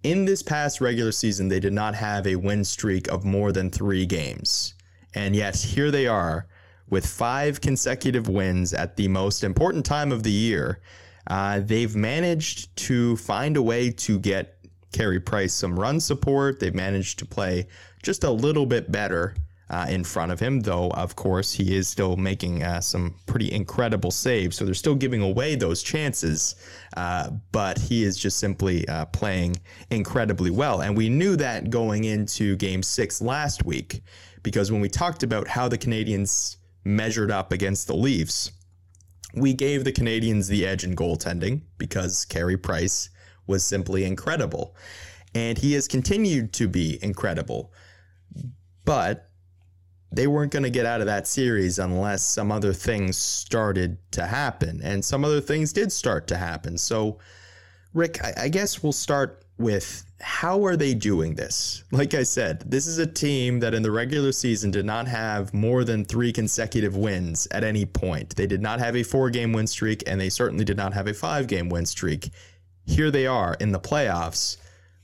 In this past regular season, they did not have a win streak of more than three games. And yet, here they are with five consecutive wins at the most important time of the year. Uh, they've managed to find a way to get Carey Price some run support. They've managed to play just a little bit better uh, in front of him, though, of course, he is still making uh, some pretty incredible saves. So they're still giving away those chances, uh, but he is just simply uh, playing incredibly well. And we knew that going into game six last week, because when we talked about how the Canadiens measured up against the Leafs, we gave the Canadiens the edge in goaltending because Carey Price was simply incredible. And he has continued to be incredible. But they weren't going to get out of that series unless some other things started to happen. And some other things did start to happen. So, Rick, I, I, guess we'll start with how are they doing this? Like I said, this is a team that in the regular season did not have more than three consecutive wins at any point. They did not have a four game win streak, and they certainly did not have a five game win streak. Here they are in the playoffs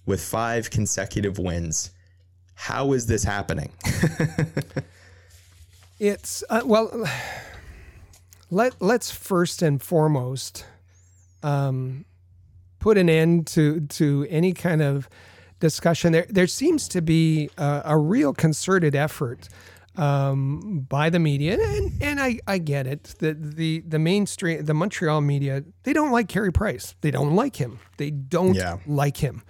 with five consecutive wins. How is this happening? It's uh, well. Let Let's first and foremost um, put an end to to any kind of discussion. There there seems to be a, a real concerted effort um, by the media, and and I, I get it. The the the mainstream, the Montreal media, they don't like Carey Price. They don't like him. They don't yeah. like him.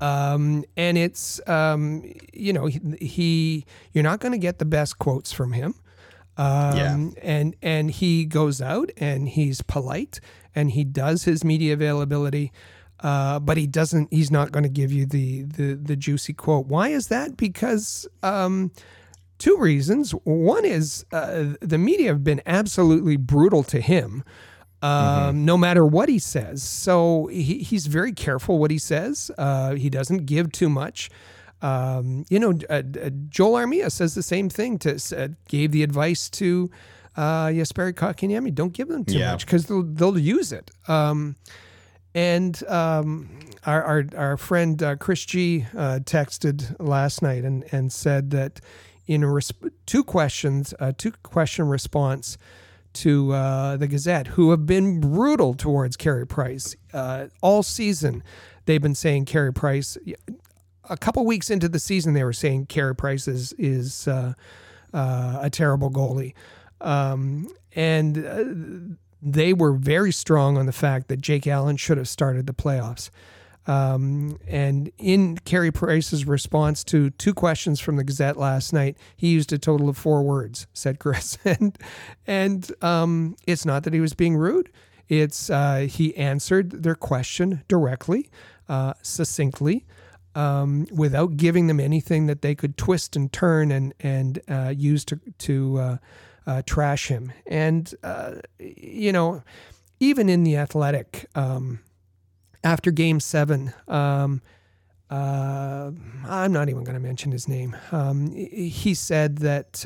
Um, and it's um, you know he, he you're not going to get the best quotes from him. Um, yeah. And and he goes out and he's polite and he does his media availability, uh, but he doesn't. He's not going to give you the, the the juicy quote. Why is that? Because um, two reasons. One is uh, the media have been absolutely brutal to him. Um, mm-hmm. No matter what he says, so he, he's very careful what he says. Uh, he doesn't give too much. Um, you know, uh, uh, Joel Armia says the same thing. To uh, gave the advice to uh, Jesperi Kotkaniemi, don't give them too yeah. much because they'll they'll use it. Um, and um, our, our, our friend uh, Chris G uh, texted last night and and said that in resp- two questions, uh, two question response to uh, the Gazette, who have been brutal towards Carey Price uh, all season. They've been saying Carey Price. A couple weeks into the season, they were saying Carey Price is is uh, uh a terrible goalie, um, and uh, they were very strong on the fact that Jake Allen should have started the playoffs. Um, and in Carey Price's response to two questions from the Gazette last night, he used a total of four words, said Chris. and and um, it's not that he was being rude. It's uh, he answered their question directly, uh, succinctly, um, without giving them anything that they could twist and turn and and uh, use to to uh, uh, trash him. And uh, you know, even in the athletic. Um, after game seven. Um, uh, I'm not even going to mention his name. Um, he said that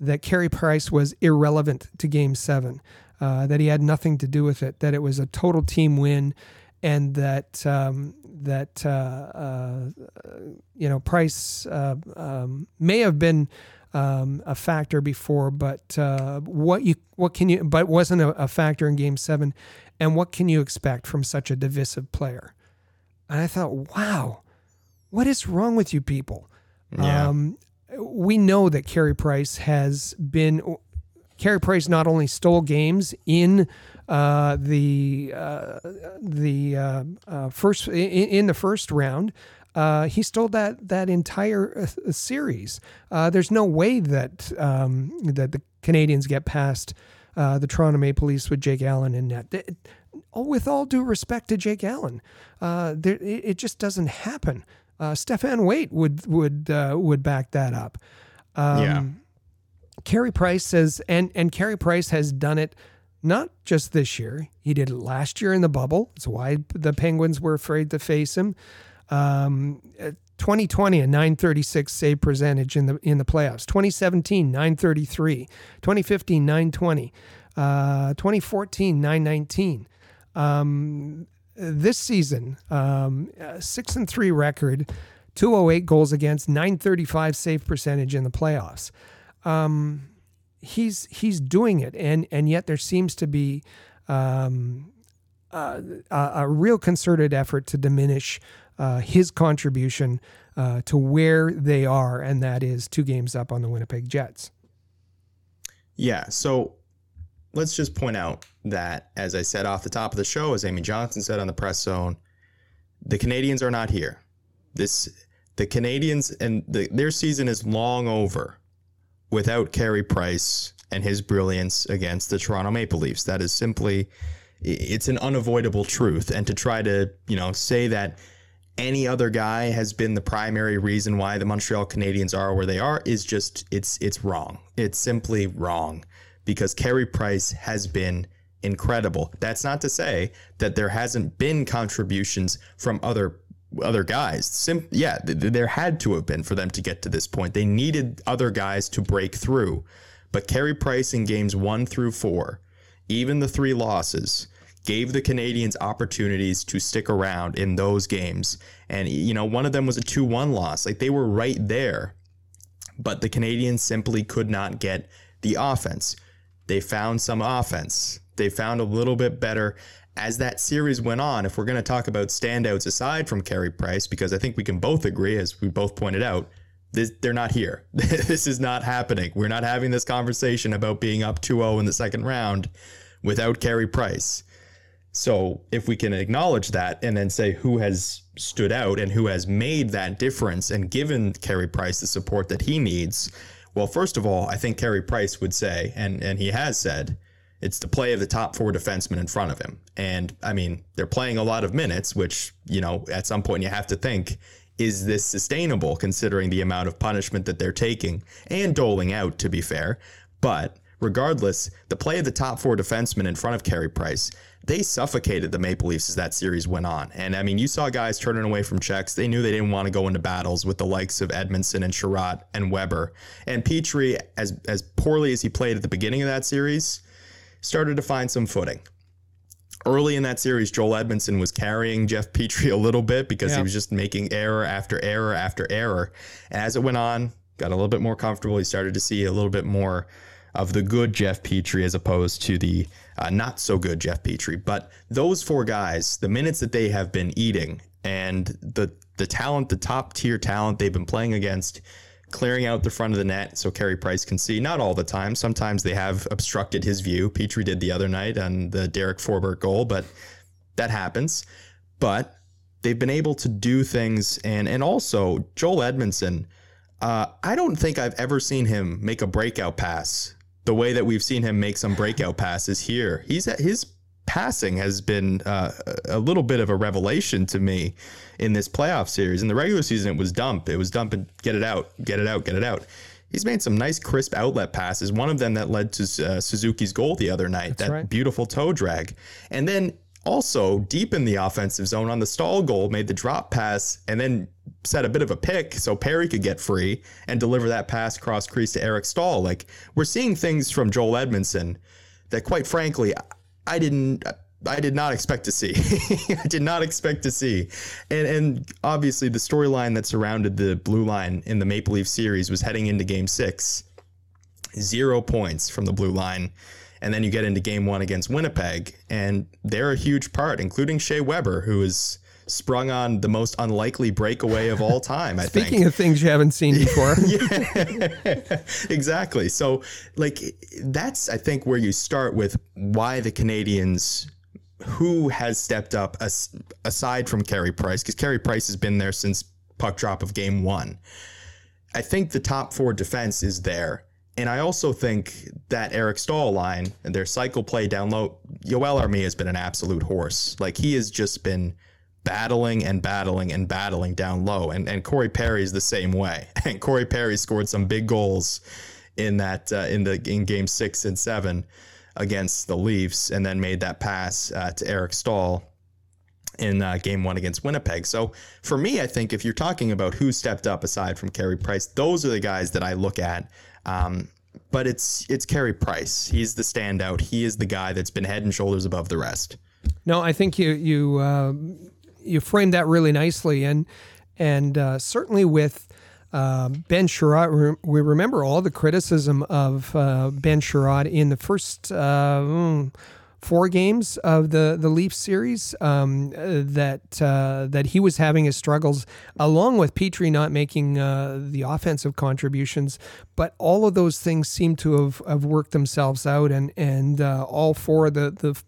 that Carey Price was irrelevant to Game Seven, uh, that he had nothing to do with it, that it was a total team win, and that um, that uh, uh, you know Price uh, um, may have been. Um, a factor before, but what you what can you but wasn't a, a factor in Game Seven, and what can you expect from such a divisive player? And I thought, wow, what is wrong with you people? Yeah. Um, we know that Carey Price has been. Carey Price not only stole games in uh, the uh, the uh, uh first in, in, the first round. Uh, he stole that that entire uh, series. there's no way that um, that the Canadiens get past uh, the Toronto Maple Leafs with Jake Allen in net. It, oh, with all due respect to Jake Allen, uh, there, it, it, just doesn't happen. Uh, Stéphane Waite would would uh, would back that up. Um, yeah. Carey Price says, and and Carey Price has done it not just this year. He did it last year in the bubble. It's why the Penguins were afraid to face him. Um, 2020 a 936 save percentage in the in the playoffs 2017 933 2015 920 uh, 2014 919 um, this season um, six and three record 208 goals against 935 save percentage in the playoffs um, he's he's doing it and and yet there seems to be um, uh, a, real concerted effort to diminish uh, his contribution uh, to where they are, and that is two games up on the Winnipeg Jets. Yeah. So let's just point out that, as I said off the top of the show, as Amy Johnson said on the press zone, the Canadiens are not here. This the Canadiens and the, their season is long over without Carey Price and his brilliance against the Toronto Maple Leafs. That is simply it's an unavoidable truth. And to try to, you know, say that any other guy has been the primary reason why the Montreal Canadiens are where they are is just it's it's wrong. It's simply wrong because Carey Price has been incredible. That's not to say that there hasn't been contributions from other other guys. Sim- yeah, th- there had to have been for them to get to this point. They needed other guys to break through. But Carey Price in games 1 through 4, even the 3 losses, gave the Canadiens opportunities to stick around in those games. And, you know, one of them was a 2 1 loss. Like they were right there, but the Canadiens simply could not get the offense. They found some offense, they found a little bit better. As that series went on, if we're going to talk about standouts aside from Carey Price, because I think we can both agree, as we both pointed out, this, they're not here. this is not happening. We're not having this conversation about being up 2 0 in the second round without Carey Price. So if we can acknowledge that and then say who has stood out and who has made that difference and given Carey Price the support that he needs, well, first of all, I think Carey Price would say, and and he has said, it's the play of the top four defensemen in front of him. And I mean, they're playing a lot of minutes, which, you know, at some point you have to think, is this sustainable considering the amount of punishment that they're taking and doling out, to be fair? But regardless, the play of the top four defensemen in front of Carey Price they suffocated the Maple Leafs as that series went on. And I mean, you saw guys turning away from checks. They knew they didn't want to go into battles with the likes of Edmundson and Chiarot and Weber. And Petry, as as poorly as he played at the beginning of that series, started to find some footing. Early in that series, Joel Edmundson was carrying Jeff Petry a little bit because he was just making error after error after error. And as it went on, got a little bit more comfortable. He started to see a little bit more of the good Jeff Petry as opposed to the uh, not so good Jeff Petry. But those four guys, the minutes that they have been eating and the the talent, the top tier talent they've been playing against, clearing out the front of the net so Carey Price can see. Not all the time. Sometimes they have obstructed his view. Petry did the other night on the Derek Forbort goal, but that happens. But they've been able to do things, and and also Joel Edmundson. Uh, I don't think I've ever seen him make a breakout pass the way that we've seen him make some breakout passes here. He's at his passing has been uh, a little bit of a revelation to me in this playoff series. In the regular season, it was dump. It was dump and get it out, get it out, get it out. He's made some nice crisp outlet passes. One of them that led to uh, Suzuki's goal the other night. That's that right. beautiful toe drag, and then also deep in the offensive zone on the Staal goal, made the drop pass and then set a bit of a pick so Perry could get free and deliver that pass cross crease to Eric Staal. Like we're seeing things from Joel Edmundson that, quite frankly, I didn't. I did not expect to see. I did not expect to see. And and obviously the storyline that surrounded the blue line in the Maple Leaf series was heading into game 6. 0 points from the blue line. And then you get into game 1 against Winnipeg and they're a huge part including Shea Weber who is sprung on the most unlikely breakaway of all time, I think. Speaking of things you haven't seen before, exactly. So, like, that's I think where you start with why the Canadiens, who has stepped up as, aside from Carey Price, because Carey Price has been there since puck drop of game one. I think the top four defense is there. And I also think that Eric Staal line and their cycle play down low, Yoel Armia has been an absolute horse. Like he has just been battling and battling and battling down low. And and Corey Perry is the same way. And Corey Perry scored some big goals in that uh, in the in game six and seven against the Leafs, and then made that pass uh, to Eric Staal in uh, game one against Winnipeg. So for me, I think if you're talking about who stepped up aside from Carey Price, those are the guys that I look at. Um, but it's it's Carey Price. He's the standout. He is the guy that's been head and shoulders above the rest. No, I think you you uh, you framed that really nicely, and and uh, certainly with uh, Ben Chiarot, we remember all the criticism of uh, Ben Chiarot in the first uh, mm, four games of the the Leaf series. Um, that uh, that he was having his struggles, along with Petry not making uh, the offensive contributions. But all of those things seem to have, have worked themselves out, and and uh, all four of the the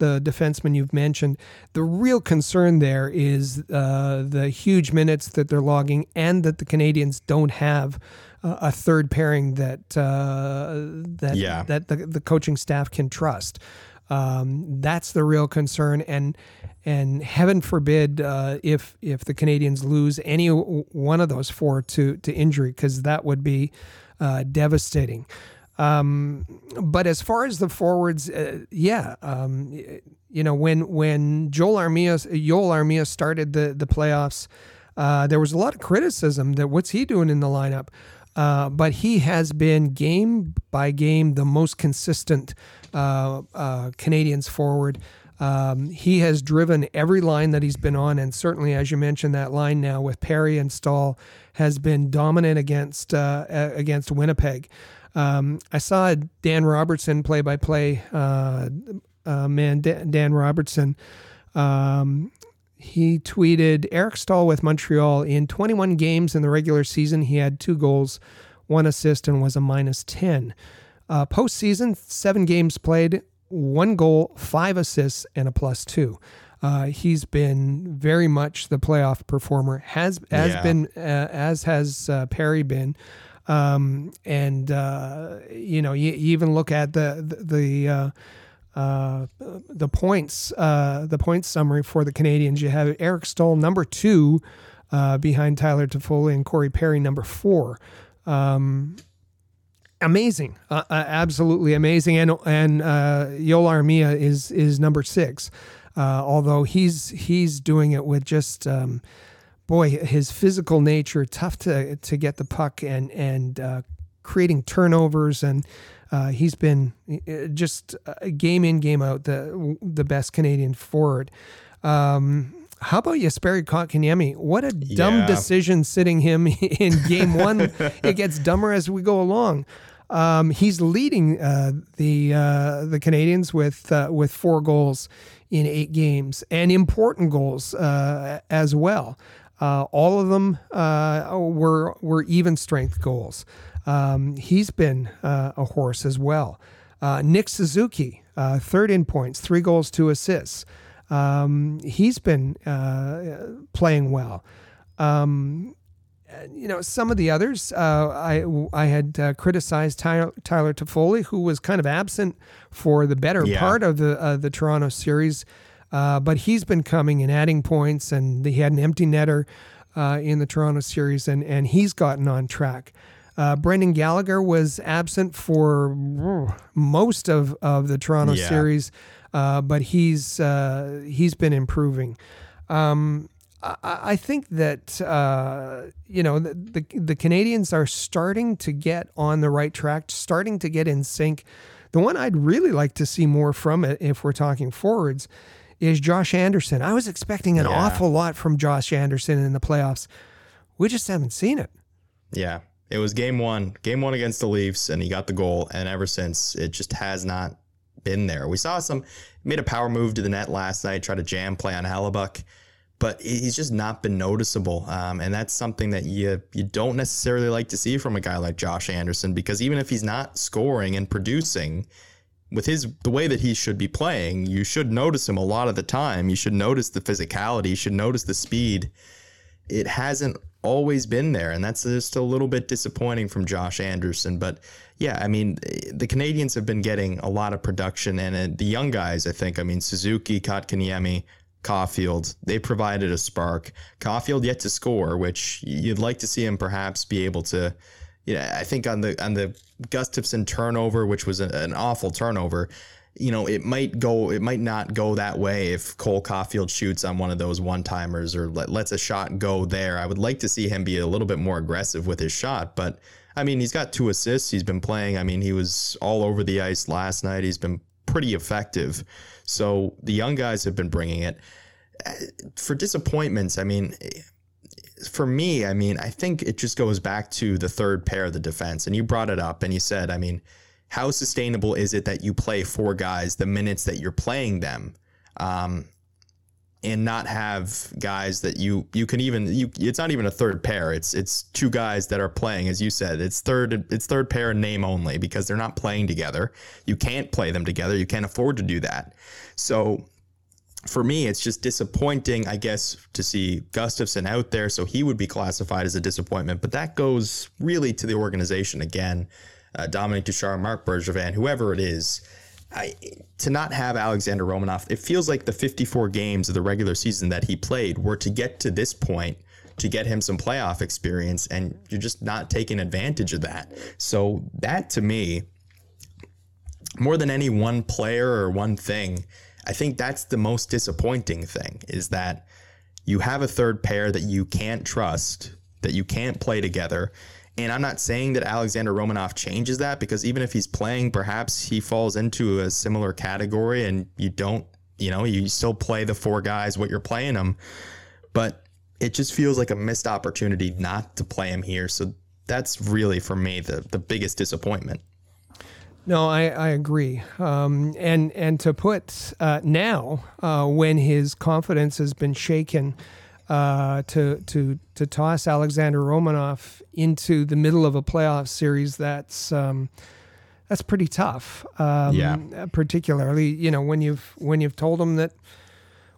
the defenseman you've mentioned. The real concern there is uh, the huge minutes that they're logging, and that the Canadiens don't have uh, a third pairing that uh, that Yeah. that the, the coaching staff can trust. Um, that's the real concern, and and heaven forbid uh, if if the Canadiens lose any one of those four to to injury, because that would be uh, devastating. Um, but as far as the forwards, uh, yeah, um, you know when when Joel Armia Joel Armia started the the playoffs, uh, there was a lot of criticism that what's he doing in the lineup. Uh, but he has been game by game the most consistent uh, uh, Canadiens forward. Um, he has driven every line that he's been on, and certainly, as you mentioned, that line now with Perry and Staal has been dominant against uh, against Winnipeg. Um, I saw Dan Robertson play by play man Da- Dan Robertson. Um, he tweeted Eric Staal with Montreal in 21 games in the regular season. He had two goals, one assist, and was a minus 10. Uh, postseason, seven games played, one goal, five assists, and a plus two. Uh, he's been very much the playoff performer. Has has Yeah. been uh, as has uh, Perry been. Um, and uh, you know, you, you even look at the the, the uh, uh, the points, uh, the points summary for the Canadiens. You have Eric Staal number two, uh, behind Tyler Toffoli and Corey Perry number four. Um, amazing, uh, absolutely amazing. And and uh, Yoel Armia is is number six, uh, although he's he's doing it with just. Um, boy, his physical nature, tough to to get the puck and and uh, creating turnovers, and uh, he's been uh, just uh, game in game out the the best Canadian forward. Um, how about Jesperi Kotkaniemi? What a dumb Yeah. decision sitting him in game one. it gets dumber as we go along. Um, he's leading uh, the uh, the Canadiens with uh, with four goals in eight games and important goals uh, as well. Uh, all of them uh, were were even strength goals. Um, he's been a horse as well. Nick Suzuki, third in points, three goals, two assists. Um, he's been playing well. Um, you know, some of the others, uh, I I had uh, criticized Tyler, Tyler Toffoli, who was kind of absent for the better yeah. part of the uh, the Toronto series, uh, but he's been coming and adding points, and he had an empty netter uh, in the Toronto series, and and he's gotten on track. Uh, Brendan Gallagher was absent for most of, of the Toronto yeah. series, but he's he's been improving. Um, I think that uh, you know the, the, the Canadiens are starting to get on the right track, starting to get in sync. The one I'd really like to see more from it, if we're talking forwards, is Josh Anderson. I was expecting an yeah. awful lot from Josh Anderson in the playoffs. We just haven't seen it. Yeah, it was game one, game one against the Leafs, and he got the goal. And ever since, it just has not been there. We saw some made a power move to the net last night, tried to jam play on Hellebuyck but he's just not been noticeable. Um, and that's something that you you don't necessarily like to see from a guy like Josh Anderson because even if he's not scoring and producing with his the way that he should be playing, you should notice him a lot of the time. You should notice the physicality, you should notice the speed. It hasn't always been there, and that's just a little bit disappointing from Josh Anderson. But yeah, I mean, the Canadiens have been getting a lot of production, and uh, the young guys, I think, I mean, Suzuki, Kotkaniemi, Caufield. They provided a spark. Caufield yet to score, which you'd like to see him perhaps be able to. You know, I think on the on the Gustafsson turnover, which was a, an awful turnover, you know, it might go, it might not go that way if Cole Caufield shoots on one of those one timers or let, lets a shot go there. I would like to see him be a little bit more aggressive with his shot, but I mean, he's got two assists. He's been playing. I mean, he was all over the ice last night. He's been pretty effective. So the young guys have been bringing it. Uh, for disappointments, I mean, for me, I mean, I think it just goes back to the third pair of the defense. And you brought it up and you said, I mean, how sustainable is it that you play four guys the minutes that you're playing them? Um, and not have guys that you you can even you it's not even a third pair it's it's two guys that are playing as you said it's third it's third pair name only because they're not playing together you can't play them together you can't afford to do that so for me it's just disappointing i guess to see Gustafsson out there so he would be classified as a disappointment but that goes really to the organization again uh, Dominique Ducharme Marc Bergevin whoever it is I, to not have Alexander Romanov, it feels like the 54 games of the regular season that he played were to get to this point to get him some playoff experience, and you're just not taking advantage of that. So, that to me, more than any one player or one thing, I think that's the most disappointing thing is that you have a third pair that you can't trust, that you can't play together, and I'm not saying that Alexander Romanov changes that because even if he's playing, perhaps he falls into a similar category and you don't, you know, you still play the four guys what you're playing them. But it just feels like a missed opportunity not to play him here. So that's really for me the the biggest disappointment. No, I, I agree. Um, and and to put uh, now uh, when his confidence has been shaken uh, to to to toss Alexander Romanov into the middle of a playoff series that's um, that's pretty tough. Um, yeah. Particularly, you know, when you've when you've told him that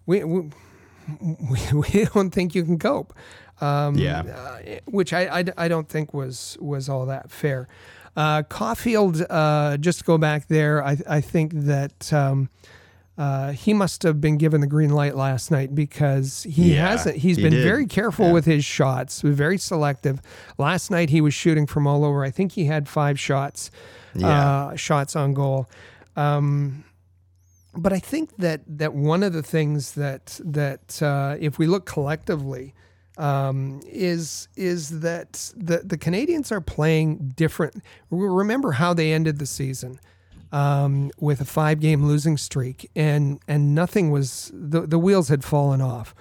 we we, we don't think you can cope. Um, yeah. Uh, which I, I, I don't think was was all that fair. Uh, Caufield, uh, just to go back there, I I think that. Um, uh, he must have been given the green light last night because he yeah, hasn't. He's he been did. very careful yeah. with his shots, very selective. Last night he was shooting from all over. I think he had five shots, yeah. uh, shots on goal. Um, but I think that that one of the things that that uh, if we look collectively um, is is that the the Canadiens are playing different. Remember how they ended the season um, with a five game losing streak, and and nothing was the the wheels had fallen off.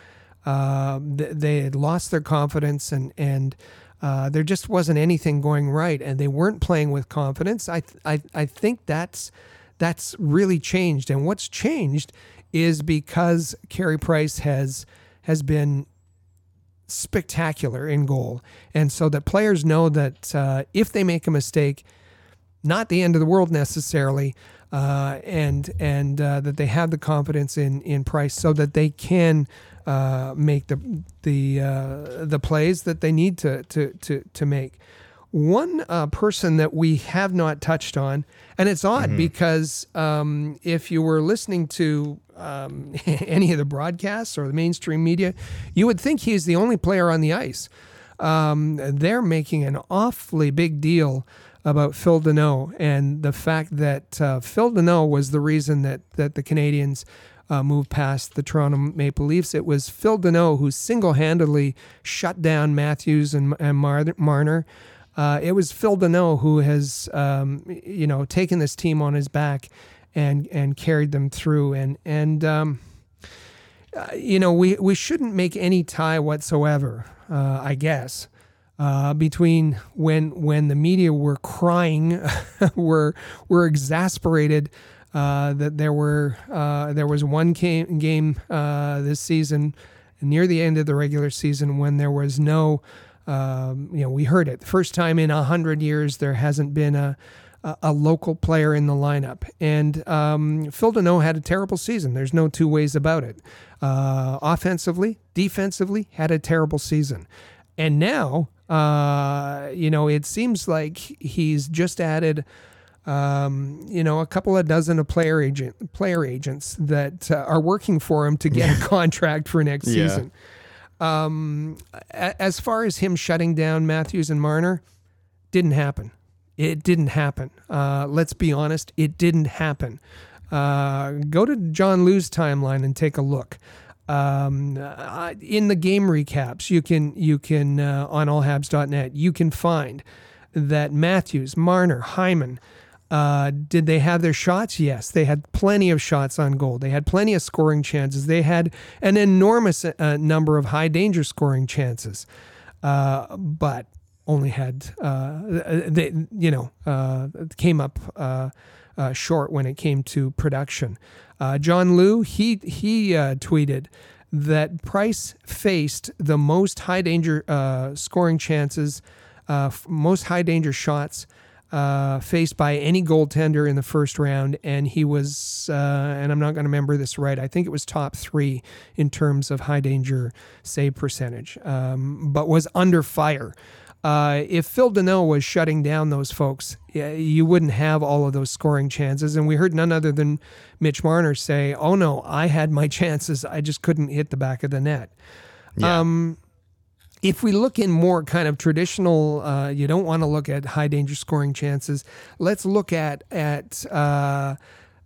Uh, they had lost their confidence, and and Uh, there just wasn't anything going right, and they weren't playing with confidence. I, I, I think that's that's really changed, and what's changed is because Carey Price has has been spectacular in goal, and so that players know that uh, if they make a mistake, not the end of the world necessarily, uh, and and uh, that they have the confidence in in Price so that they can uh, make the the uh, the plays that they need to to to to make. One uh, person that we have not touched on, and it's odd mm-hmm. because um, if you were listening to um, any of the broadcasts or the mainstream media, you would think he's the only player on the ice. Um, they're making an awfully big deal about Phil Danault and the fact that uh, Phil Danault was the reason that that the Canadiens uh, moved past the Toronto Maple Leafs. It was Phil Danault who single-handedly shut down Matthews and, and Mar- Marner. Uh, it was Phil Danault who has, um, you know, taken this team on his back and and carried them through. And and um, uh, you know, we we shouldn't make any tie whatsoever. Uh, I guess. Uh, between when when the media were crying, were were exasperated uh, that there were uh, there was one game, game this season near the end of the regular season when there was no um, you know we heard it the first time in a hundred years there hasn't been a a local player in the lineup. And um, Phil Danault had a terrible season. There's no two ways about it. Uh, offensively, defensively, had a terrible season. And now, uh, you know, it seems like he's just added um, you know, a couple of dozen of player agent player agents that uh, are working for him to get a contract for next yeah. season. Um, as far as him shutting down Matthews and Marner, didn't happen. It didn't happen. Uh, let's be honest, it didn't happen. Uh, go to John Lu's timeline and take a look. Um, uh, in the game recaps, you can you can uh, on allhabs.net you can find that Matthews, Marner, Hyman, uh, did they have their shots? Yes, they had plenty of shots on goal. They had plenty of scoring chances. They had an enormous uh, number of high danger scoring chances, but only had uh, they you know uh, came up uh, short when it came to production. John Lu he he tweeted that Price faced the most high danger scoring chances, most high danger shots uh, faced by any goaltender in the first round, and he was, uh, and I'm not going to remember this right. I think it was top three in terms of high danger save percentage, um, but was under fire. Uh, if Phil Danault was shutting down those folks, you wouldn't have all of those scoring chances. And we heard none other than Mitch Marner say, "Oh no, I had my chances. I just couldn't hit the back of the net." Yeah. Um, if we look in more kind of traditional, uh, you don't want to look at high danger scoring chances. Let's look at at uh,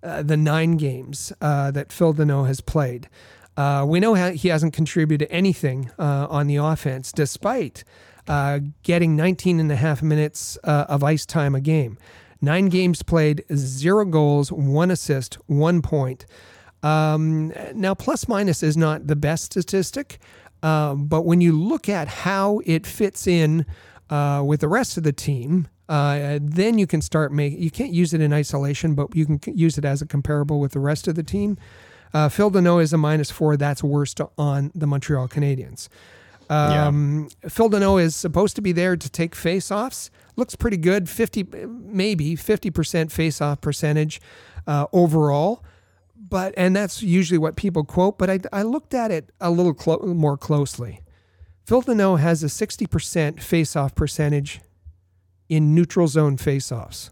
uh, the nine games uh, that Phil Danault has played. Uh, we know he hasn't contributed anything uh, on the offense, despite getting 19 and a half minutes of ice time a game. Nine games played, zero goals, one assist, one point. Um, now, plus minus is not the best statistic. Um, but when you look at how it fits in uh, with the rest of the team, uh, then you can start making. You can't use it in isolation, but you can use it as a comparable with the rest of the team. Uh, Phil Danault is a minus four. That's worst on the Montreal Canadiens. Um, yeah. Phil Danault is supposed to be there to take face-offs. Looks pretty good, fifty maybe fifty percent face-off percentage uh, overall but and that's usually what people quote. But I, I looked at it a little clo- more closely. Phil Danault has a 60% face-off percentage in neutral zone face-offs.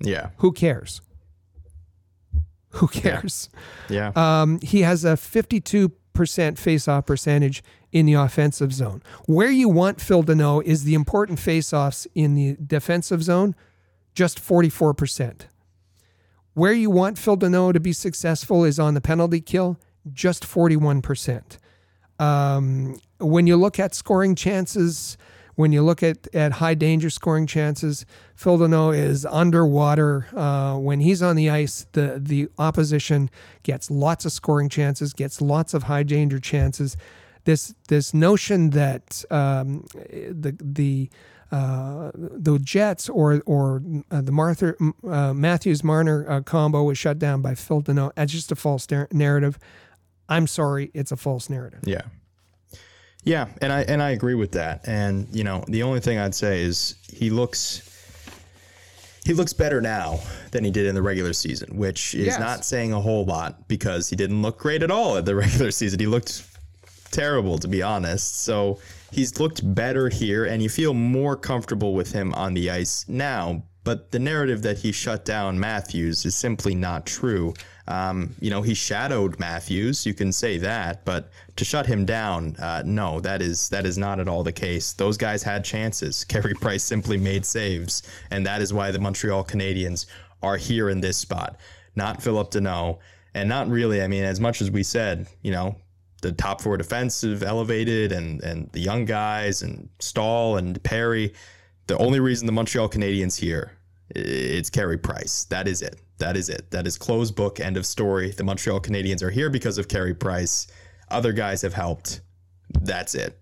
Yeah. Who cares? Who cares? Yeah. yeah. Um, he has a 52% face-off percentage in the offensive zone. Where you want Phil Danault is the important face-offs in the defensive zone, just 44%. Where you want Phil Danault to be successful is on the penalty kill, just 41%. Um, when you look at scoring chances, when you look at, at high danger scoring chances, Phil Danault is underwater. Uh, when he's on the ice, the, the opposition gets lots of scoring chances, gets lots of high danger chances. This this notion that um, the the uh, the Jets or or uh, the Martha, uh, Matthews Marner uh, combo was shut down by Phil Danault. That's just a false nar- narrative. I'm sorry, it's a false narrative. Yeah. Yeah, and I and I agree with that. And you know, the only thing I'd say is he looks he looks better now than he did in the regular season, which is Yes. not saying a whole lot because he didn't look great at all at the regular season. He looked terrible to be honest. So he's looked better here and you feel more comfortable with him on the ice now. But the narrative that he shut down Matthews is simply not true. Um, you know, he shadowed Matthews. You can say that, but to shut him down, uh, no, that is that is not at all the case. Those guys had chances. Carey Price simply made saves, and that is why the Montreal Canadiens are here in this spot. Not Phil Danault, and not really. I mean, as much as we said, you know, the top four defensive elevated and and the young guys and Staal and Petry. The only reason the Montreal Canadiens here, it's Carey Price. That is it. That is it. That is closed book. End of story. The Montreal Canadiens are here because of Carey Price. Other guys have helped. That's it.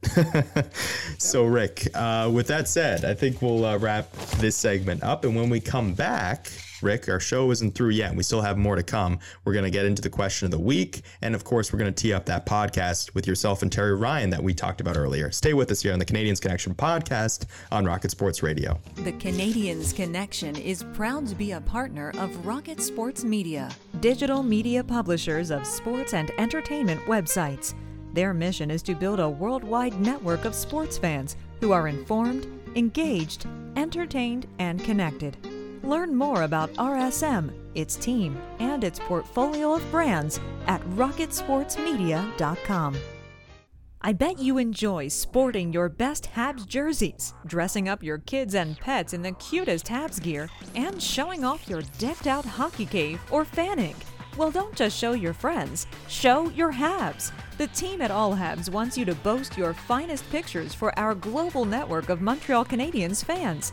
so, Rick, uh, with that said, I think we'll uh, wrap this segment up. And when we come back, Rick, our show isn't through yet. We still have more to come. We're going to get into the question of the week. And of course, we're going to tee up that podcast with yourself and Terry Ryan that we talked about earlier. Stay with us here on the Canadiens Connection podcast on Rocket Sports Radio. The Canadiens Connection is proud to be a partner of Rocket Sports Media, digital media publishers of sports and entertainment websites. Their mission is to build a worldwide network of sports fans who are informed, engaged, entertained, and connected. Learn more about RSM, its team, and its portfolio of brands at rocketsportsmedia.com. I bet you enjoy sporting your best Habs jerseys, dressing up your kids and pets in the cutest Habs gear, and showing off your decked out hockey cave or fanning. Well, don't just show your friends, show your Habs. The team at All Habs wants you to boast your finest pictures for our global network of Montreal Canadiens fans.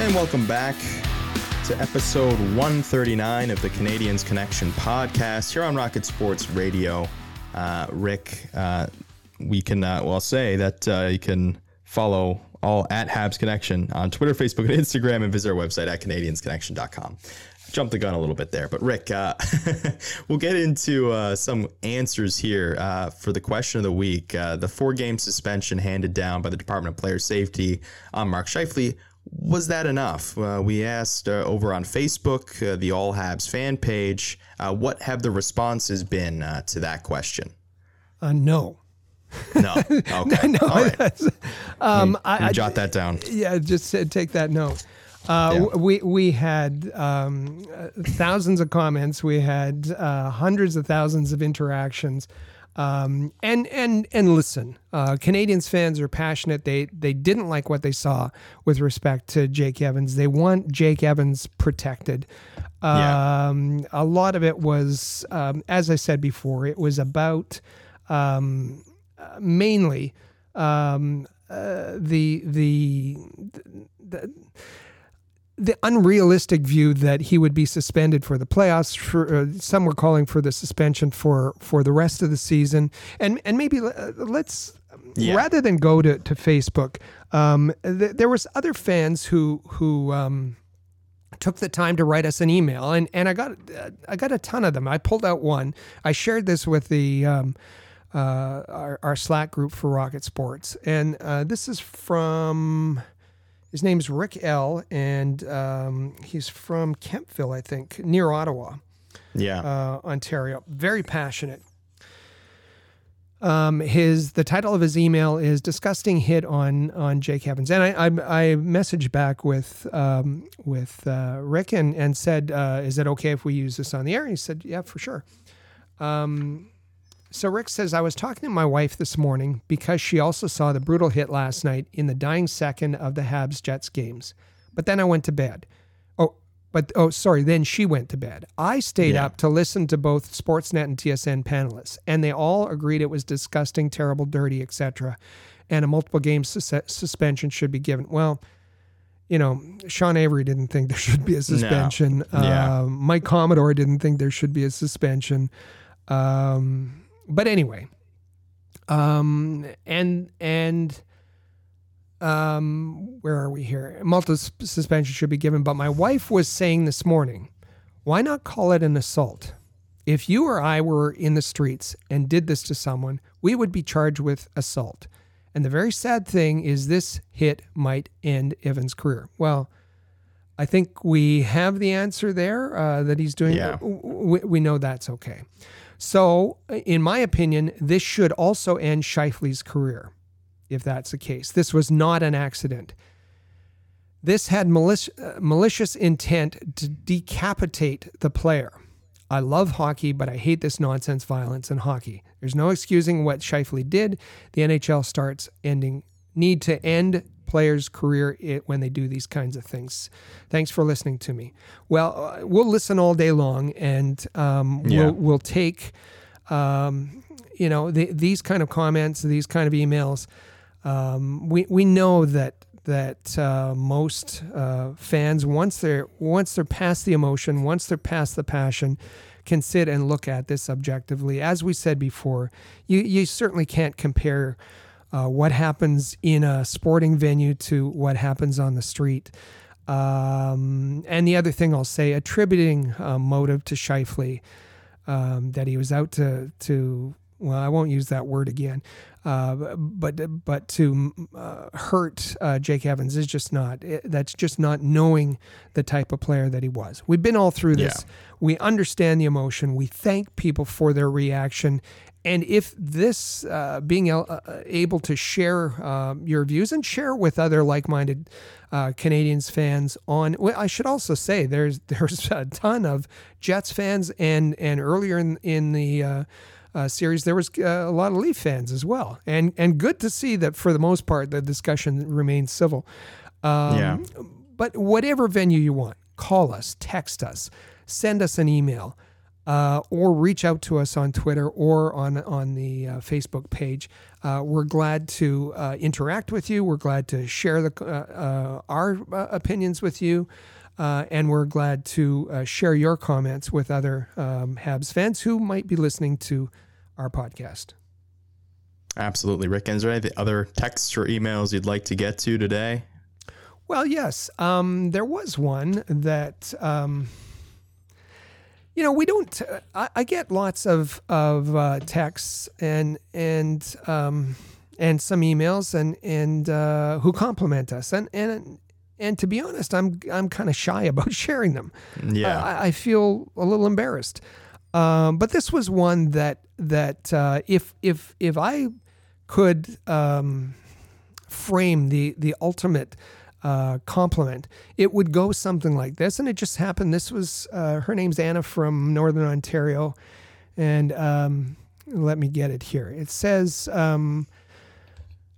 And welcome back to episode 139 of the Canadiens Connection podcast here on Rocket Sports Radio. Uh, Rick, uh, we can, uh, well, say that uh, you can follow all at Habs Connection on Twitter, Facebook, and Instagram, and visit our website at CanadiensConnection.com. Jumped the gun a little bit there, but Rick, uh, we'll get into uh, some answers here uh, for the question of the week. Uh, the four game suspension handed down by the Department of Player Safety on Mark Scheifele was that enough? Uh, we asked uh, over on Facebook, uh, the All Habs fan page, uh, what have the responses been uh, to that question? Uh, no. No. Okay. no, All right. um, me I, I, jot that down. yeah, just take that note. Uh, Yeah. We we had um, thousands of comments. We had uh, hundreds of thousands of interactions. Um, and and and listen, uh, Canadiens fans are passionate. They they didn't like what they saw with respect to Jake Evans. They want Jake Evans protected. Yeah. Um, A lot of it was, um, as I said before, it was about um, mainly um, uh, the, the the the unrealistic view that he would be suspended for the playoffs. For, uh, some were calling for the suspension for for the rest of the season, and and maybe uh, let's Yeah. rather than go to to Facebook. Um, th- there was other fans who who. Um, took the time to write us an email and, and I got uh, I got a ton of them. I pulled out one. I shared this with the um, uh, our, our Slack group for Rocket Sports, and uh, this is from his name's Rick L, and um, he's from Kemptville, I think, near Ottawa, Yeah. uh, Ontario. Very passionate. Um, his the title of his email is "Disgusting Hit on on Jake Evans," and I I, I messaged back with um, with uh, Rick and and said, uh, "Is it okay if we use this on the air?" He said, "Yeah, for sure." Um, so Rick says, I was talking to my wife this morning because she also saw the brutal hit last night in the dying second of the Habs Jets games. But then I went to bed. Oh, but oh, sorry. Then she went to bed. I stayed Yeah. up to listen to both Sportsnet and TSN panelists, and they all agreed it was disgusting, terrible, dirty, etc., and a multiple game sus- suspension should be given. Well, you know, Sean Avery didn't think there should be a suspension. Yeah. Uh, Mike Commodore didn't think there should be a suspension. Um, but anyway, um, and and um, where are we here? Multiple suspension should be given. But my wife was saying this morning, why not call it an assault? If you or I were in the streets and did this to someone, we would be charged with assault. And the very sad thing is, this hit might end Evan's career. Well, I think we have the answer there uh, that he's doing. Yeah. We, we know that's okay. So, in my opinion, this should also end Scheifele's career, if that's the case. This was not an accident. This had uh, malicious intent to decapitate the player. I love hockey, but I hate this nonsense violence in hockey. There's no excusing what Shifley did. The NHL starts ending need to end players' career when they do these kinds of things. Thanks for listening to me. Well, uh, we'll listen all day long, and um, Yeah. we'll we'll take um, you know the, these kind of comments, these kind of emails. Um, we we know that that uh, most uh, fans once they're once they're past the emotion, once they're past the passion, can sit and look at this objectively. As we said before, you you certainly can't compare uh, what happens in a sporting venue to what happens on the street. Um, and the other thing I'll say, attributing uh, motive to Scheifele, um, that he was out to to well, I won't use that word again, uh, but but to uh, hurt uh, Jake Evans is just not. It, that's just not knowing the type of player that he was. We've been all through this. Yeah. We understand the emotion. We thank people for their reaction. And if this uh, being uh, able to share um, your views and share with other like-minded uh, Canadiens fans on, well, I should also say there's there's a ton of Jets fans and and earlier in in the uh, uh, series there was uh, a lot of Leaf fans as well, and and good to see that for the most part the discussion remains civil. Um, Yeah. But whatever venue you want, call us, text us, send us an email, uh, or reach out to us on Twitter or on on the uh, Facebook page. Uh, we're glad to uh, interact with you. We're glad to share the, uh, uh, our uh, opinions with you. Uh, and we're glad to uh, share your comments with other um, Habs fans who might be listening to our podcast. Absolutely, Rick. And is there any other texts or emails you'd like to get to today? Well, yes. Um, there was one that, um, you know, we don't. Uh, I, I get lots of of uh, texts and and um, and some emails and and uh, who compliment us and and and to be honest, I'm I'm kind of shy about sharing them. Yeah. I, I feel a little embarrassed. Um, but this was one that that uh, if if if I could um, frame the the ultimate uh, compliment, it would go something like this. And it just happened. This was uh, her name's Anna from Northern Ontario, and um, let me get it here. It says. Um,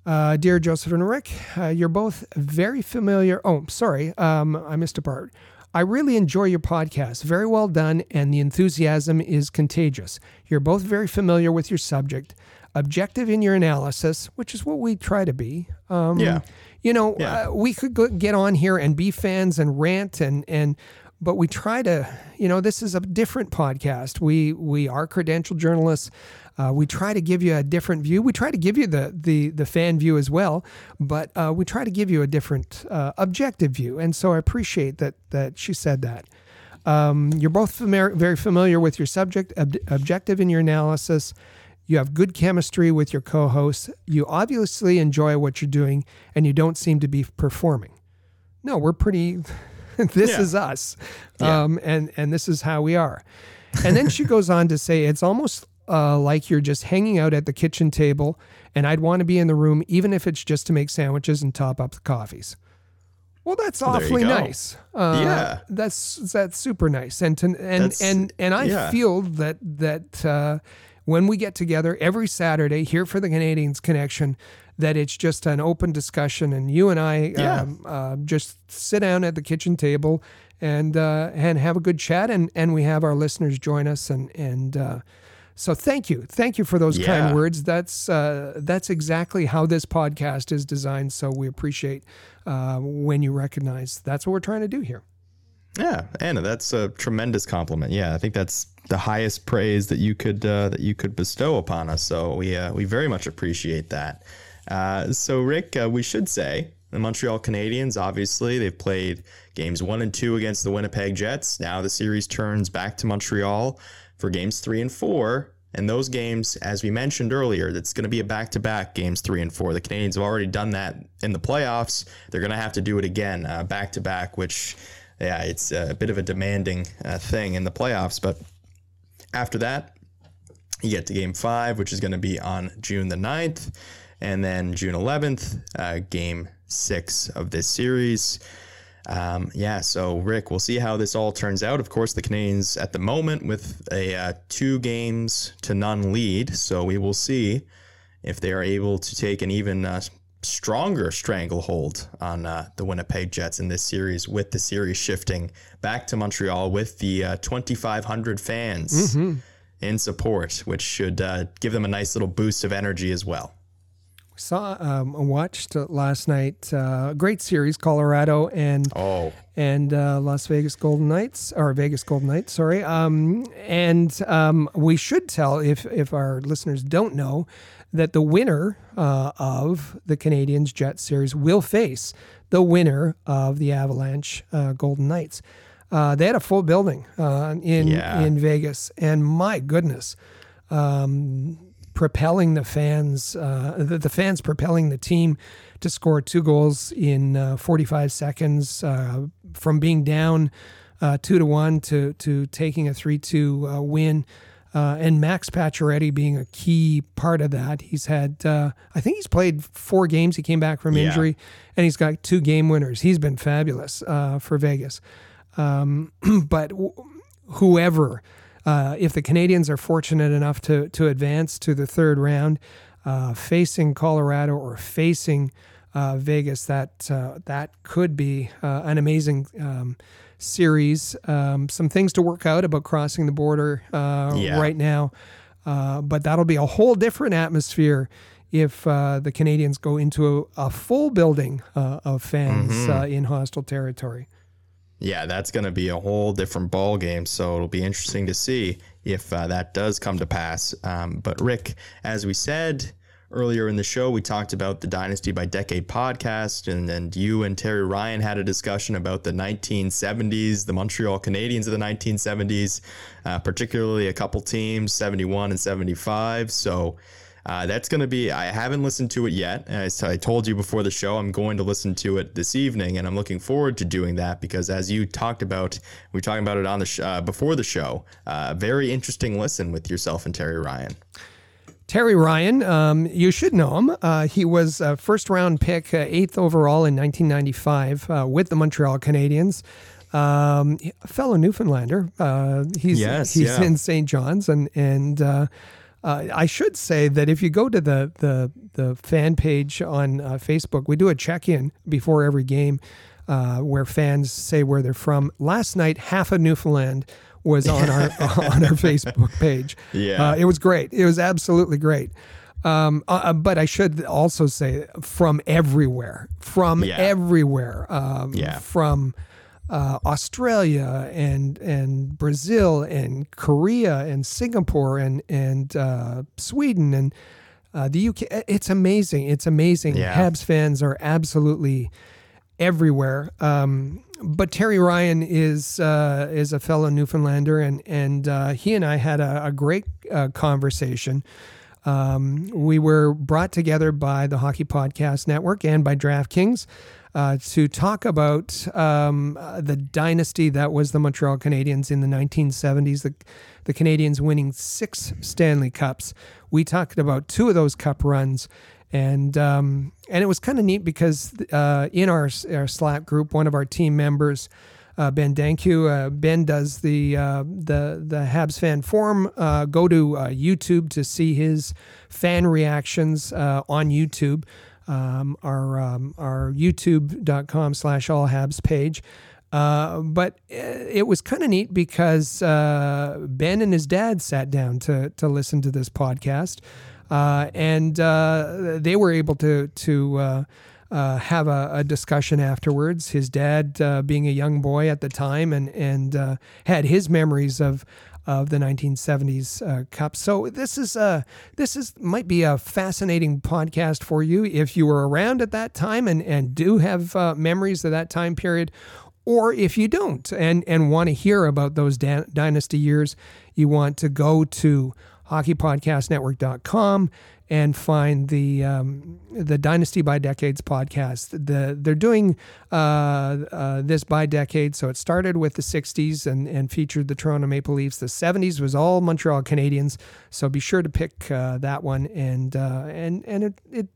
uh, dear Joseph and Rick, uh, you're both very familiar. Oh, sorry, um, I missed a part. I really enjoy your podcast. Very well done, and the enthusiasm is contagious. You're both very familiar with your subject. Objective in your analysis, which is what we try to be. Um, Yeah. You know, Yeah. uh, we could go, get on here and be fans and rant and and but we try to you know this is a different podcast we we are credentialed journalists uh, we try to give you a different view we try to give you the the the fan view as well but uh, we try to give you a different uh, objective view and so i appreciate that that she said that um, you're both familiar, very familiar with your subject ob- objective in your analysis you have good chemistry with your co-hosts you obviously enjoy what you're doing and you don't seem to be performing no we're pretty this Yeah. is us Yeah. um, and and this is how we are and then she goes on to say it's almost uh, like you're just hanging out at the kitchen table and i'd want to be in the room even if it's just to make sandwiches and top up the coffees well that's awfully nice uh, Yeah. that's that's super nice and to, and and and i yeah. feel that that uh, when we get together every saturday here for the canadiens connection that it's just an open discussion and you and i Yeah. um, uh, just sit down at the kitchen table and uh, and have a good chat and and we have our listeners join us and and uh, so thank you thank you for those Yeah. kind words that's uh, that's exactly how this podcast is designed so we appreciate uh, when you recognize that's what we're trying to do here Yeah, Anna, that's a tremendous compliment. Yeah, I think that's the highest praise that you could uh, that you could bestow upon us. So we uh, we very much appreciate that. Uh, so Rick, uh, we should say the Montreal Canadiens. Obviously, they've played games one and two against the Winnipeg Jets. Now the series turns back to Montreal for games three and four. And those games, as we mentioned earlier, that's going to be a back to back games three and four. The Canadiens have already done that in the playoffs. They're going to have to do it again back to back, which, yeah, it's a bit of a demanding uh, thing in the playoffs. But after that, you get to game five, which is going to be on June the 9th. And then June 11th, uh, game six of this series. Um, yeah, so Rick, we'll see how this all turns out. Of course, the Canadiens at the moment with a uh, two games to none lead, so we will see if they are able to take an even uh, stronger stranglehold on uh, the Winnipeg Jets in this series, with the series shifting back to Montreal with the uh, 2,500 fans in support, which should uh, give them a nice little boost of energy as well. We saw um, watched last night uh, a great series colorado and Oh, and uh, Las Vegas Golden Knights or Vegas Golden Knights, sorry. Um, and um, we should tell if if our listeners don't know that the winner uh, of the Canadiens Jet series will face the winner of the Avalanche uh, Golden Knights. Uh, they had a full building uh, in Yeah. in Vegas, and my goodness, um, propelling the fans, uh, the, the fans propelling the team to score two goals in uh, 45 seconds uh, from being down uh, two to one to to taking a three two uh, win. Uh, and Max Pacioretty being a key part of that. He's had, uh, I think he's played four games. He came back from Yeah. injury, and he's got two game winners. He's been fabulous uh, for Vegas. Um, but w- whoever, uh, if the Canadiens are fortunate enough to to advance to the third round, uh, facing Colorado or facing uh, Vegas, that uh, that could be uh, an amazing um, series. Um, some things to work out about crossing the border uh, Yeah. right now, uh, but that'll be a whole different atmosphere. If uh, the Canadiens go into a, a full building uh, of fans uh, in hostile territory, Yeah, that's going to be a whole different ball game. So it'll be interesting to see if uh, that does come to pass. Um, but Rick, as we said earlier in the show, we talked about the Dynasty by Decade podcast, and and you and Terry Ryan had a discussion about the 1970s, the Montreal Canadiens of the 1970s, uh, particularly a couple teams, 71 and 75. So. Uh, that's going to be, I haven't listened to it yet. As I told you before the show, I'm going to listen to it this evening, and I'm looking forward to doing that because, as you talked about, we were talking about it on the sh- uh, before the show. Uh, very interesting listen with yourself and Terry Ryan. Terry Ryan, um, you should know him. Uh, he was a first round pick, uh, eighth overall in 1995 uh, with the Montreal Canadiens. Um, a fellow Newfoundlander. Uh, he's Yes, he's yeah. in St. John's, and and uh, uh, I should say that if you go to the the the fan page on uh, Facebook, we do a check in before every game uh, where fans say where they're from. Last night, half of Newfoundland was on our on our Facebook page. Yeah. Uh, it was great. It was absolutely great. Um, uh, uh, but I should also say from everywhere, from Yeah. everywhere, um, Yeah. from uh, Australia and and Brazil and Korea and Singapore and and uh, Sweden and uh, the UK. It's amazing. It's amazing. Yeah. Habs fans are absolutely everywhere. Um, but Terry Ryan is uh, is a fellow Newfoundlander, and and uh, he and I had a, a great uh, conversation. Um, we were brought together by the Hockey Podcast Network and by DraftKings uh, to talk about um, uh, the dynasty that was the Montreal Canadiens in the 1970s. The, the Canadiens winning six Stanley Cups. We talked about two of those cup runs. And um, and it was kind of neat because uh, in our, our Slack group, one of our team members, uh, Ben Danku. Uh, ben does the uh, the the Habs fan forum. Uh, go to uh, YouTube to see his fan reactions on YouTube. Um, our um, our YouTube.com slash all Habs page. Uh, but it was kind of neat because uh, Ben and his dad sat down to to listen to this podcast, and uh, they were able to to uh, uh, have a, a discussion afterwards. His dad, uh, being a young boy at the time, and and uh, had his memories of of the 1970s uh, Cup. So this is uh, this is might be a fascinating podcast for you if you were around at that time and and do have uh, memories of that time period. Or if you don't and, and want to hear about those da- dynasty years, you want to go to hockeypodcastnetwork.com and find the um, the Dynasty by Decades podcast. The they're doing uh, uh, this by decade, so it started with the '60s and, and featured the Toronto Maple Leafs. The '70s was all Montreal Canadiens, so be sure to pick uh, that one and uh, and and it. it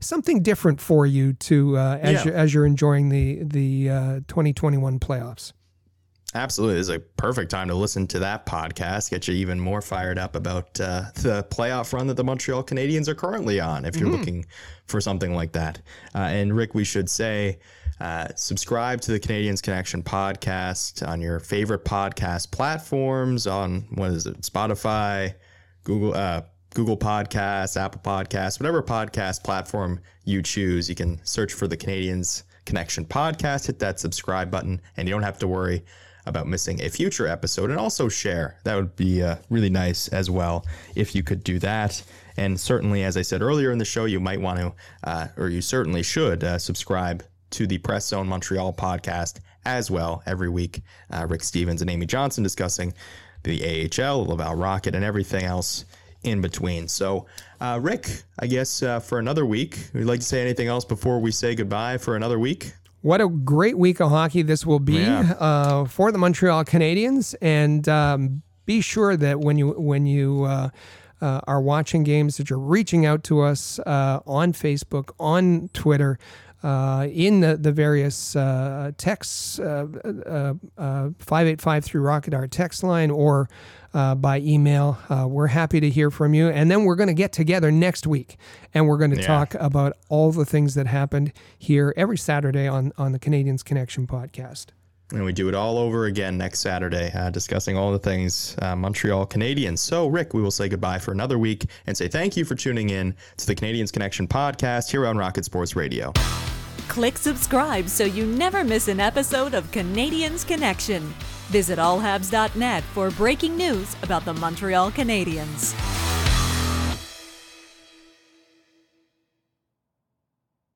Something different for you to uh, as Yeah. you as you're enjoying the the uh, 2021 playoffs. Absolutely. This is a perfect time to listen to that podcast, get you even more fired up about uh, the playoff run that the Montreal Canadiens are currently on, if you're looking for something like that. Uh, and Rick, we should say, uh, subscribe to the Canadiens Connection podcast on your favorite podcast platforms on what is it, Spotify, Google, uh, Google Podcasts, Apple Podcasts, whatever podcast platform you choose. You can search for the Canadiens Connection podcast, hit that subscribe button, and you don't have to worry about missing a future episode. And also share. That would be uh, really nice as well if you could do that. And certainly, as I said earlier in the show, you might want to, uh, or you certainly should, uh, subscribe to the Press Zone Montreal podcast as well every week. Uh, Rick Stevens and Amy Johnson discussing the AHL, Laval Rocket, and everything else in between. So, uh, Rick, I guess uh, for another week, would you like to say anything else before we say goodbye for another week? What a great week of hockey this will be Yeah. uh, for the Montreal Canadiens, and um, be sure that when you when you uh, uh, are watching games, that you're reaching out to us uh, on Facebook, on Twitter, uh, in the the various uh, texts, uh, uh, uh, five eight five through Rocket our text line, or uh, by email. Uh, we're happy to hear from you. And then we're going to get together next week and we're going to Yeah. talk about all the things that happened here every Saturday on, on the Canadiens Connection podcast. And we do it all over again next Saturday, uh, discussing all the things uh, Montreal Canadiens. So, Rick, we will say goodbye for another week and say thank you for tuning in to the Canadiens Connection podcast here on Rocket Sports Radio. Click subscribe so you never miss an episode of Canadiens Connection. Visit allhabs.net for breaking news about the Montreal Canadiens.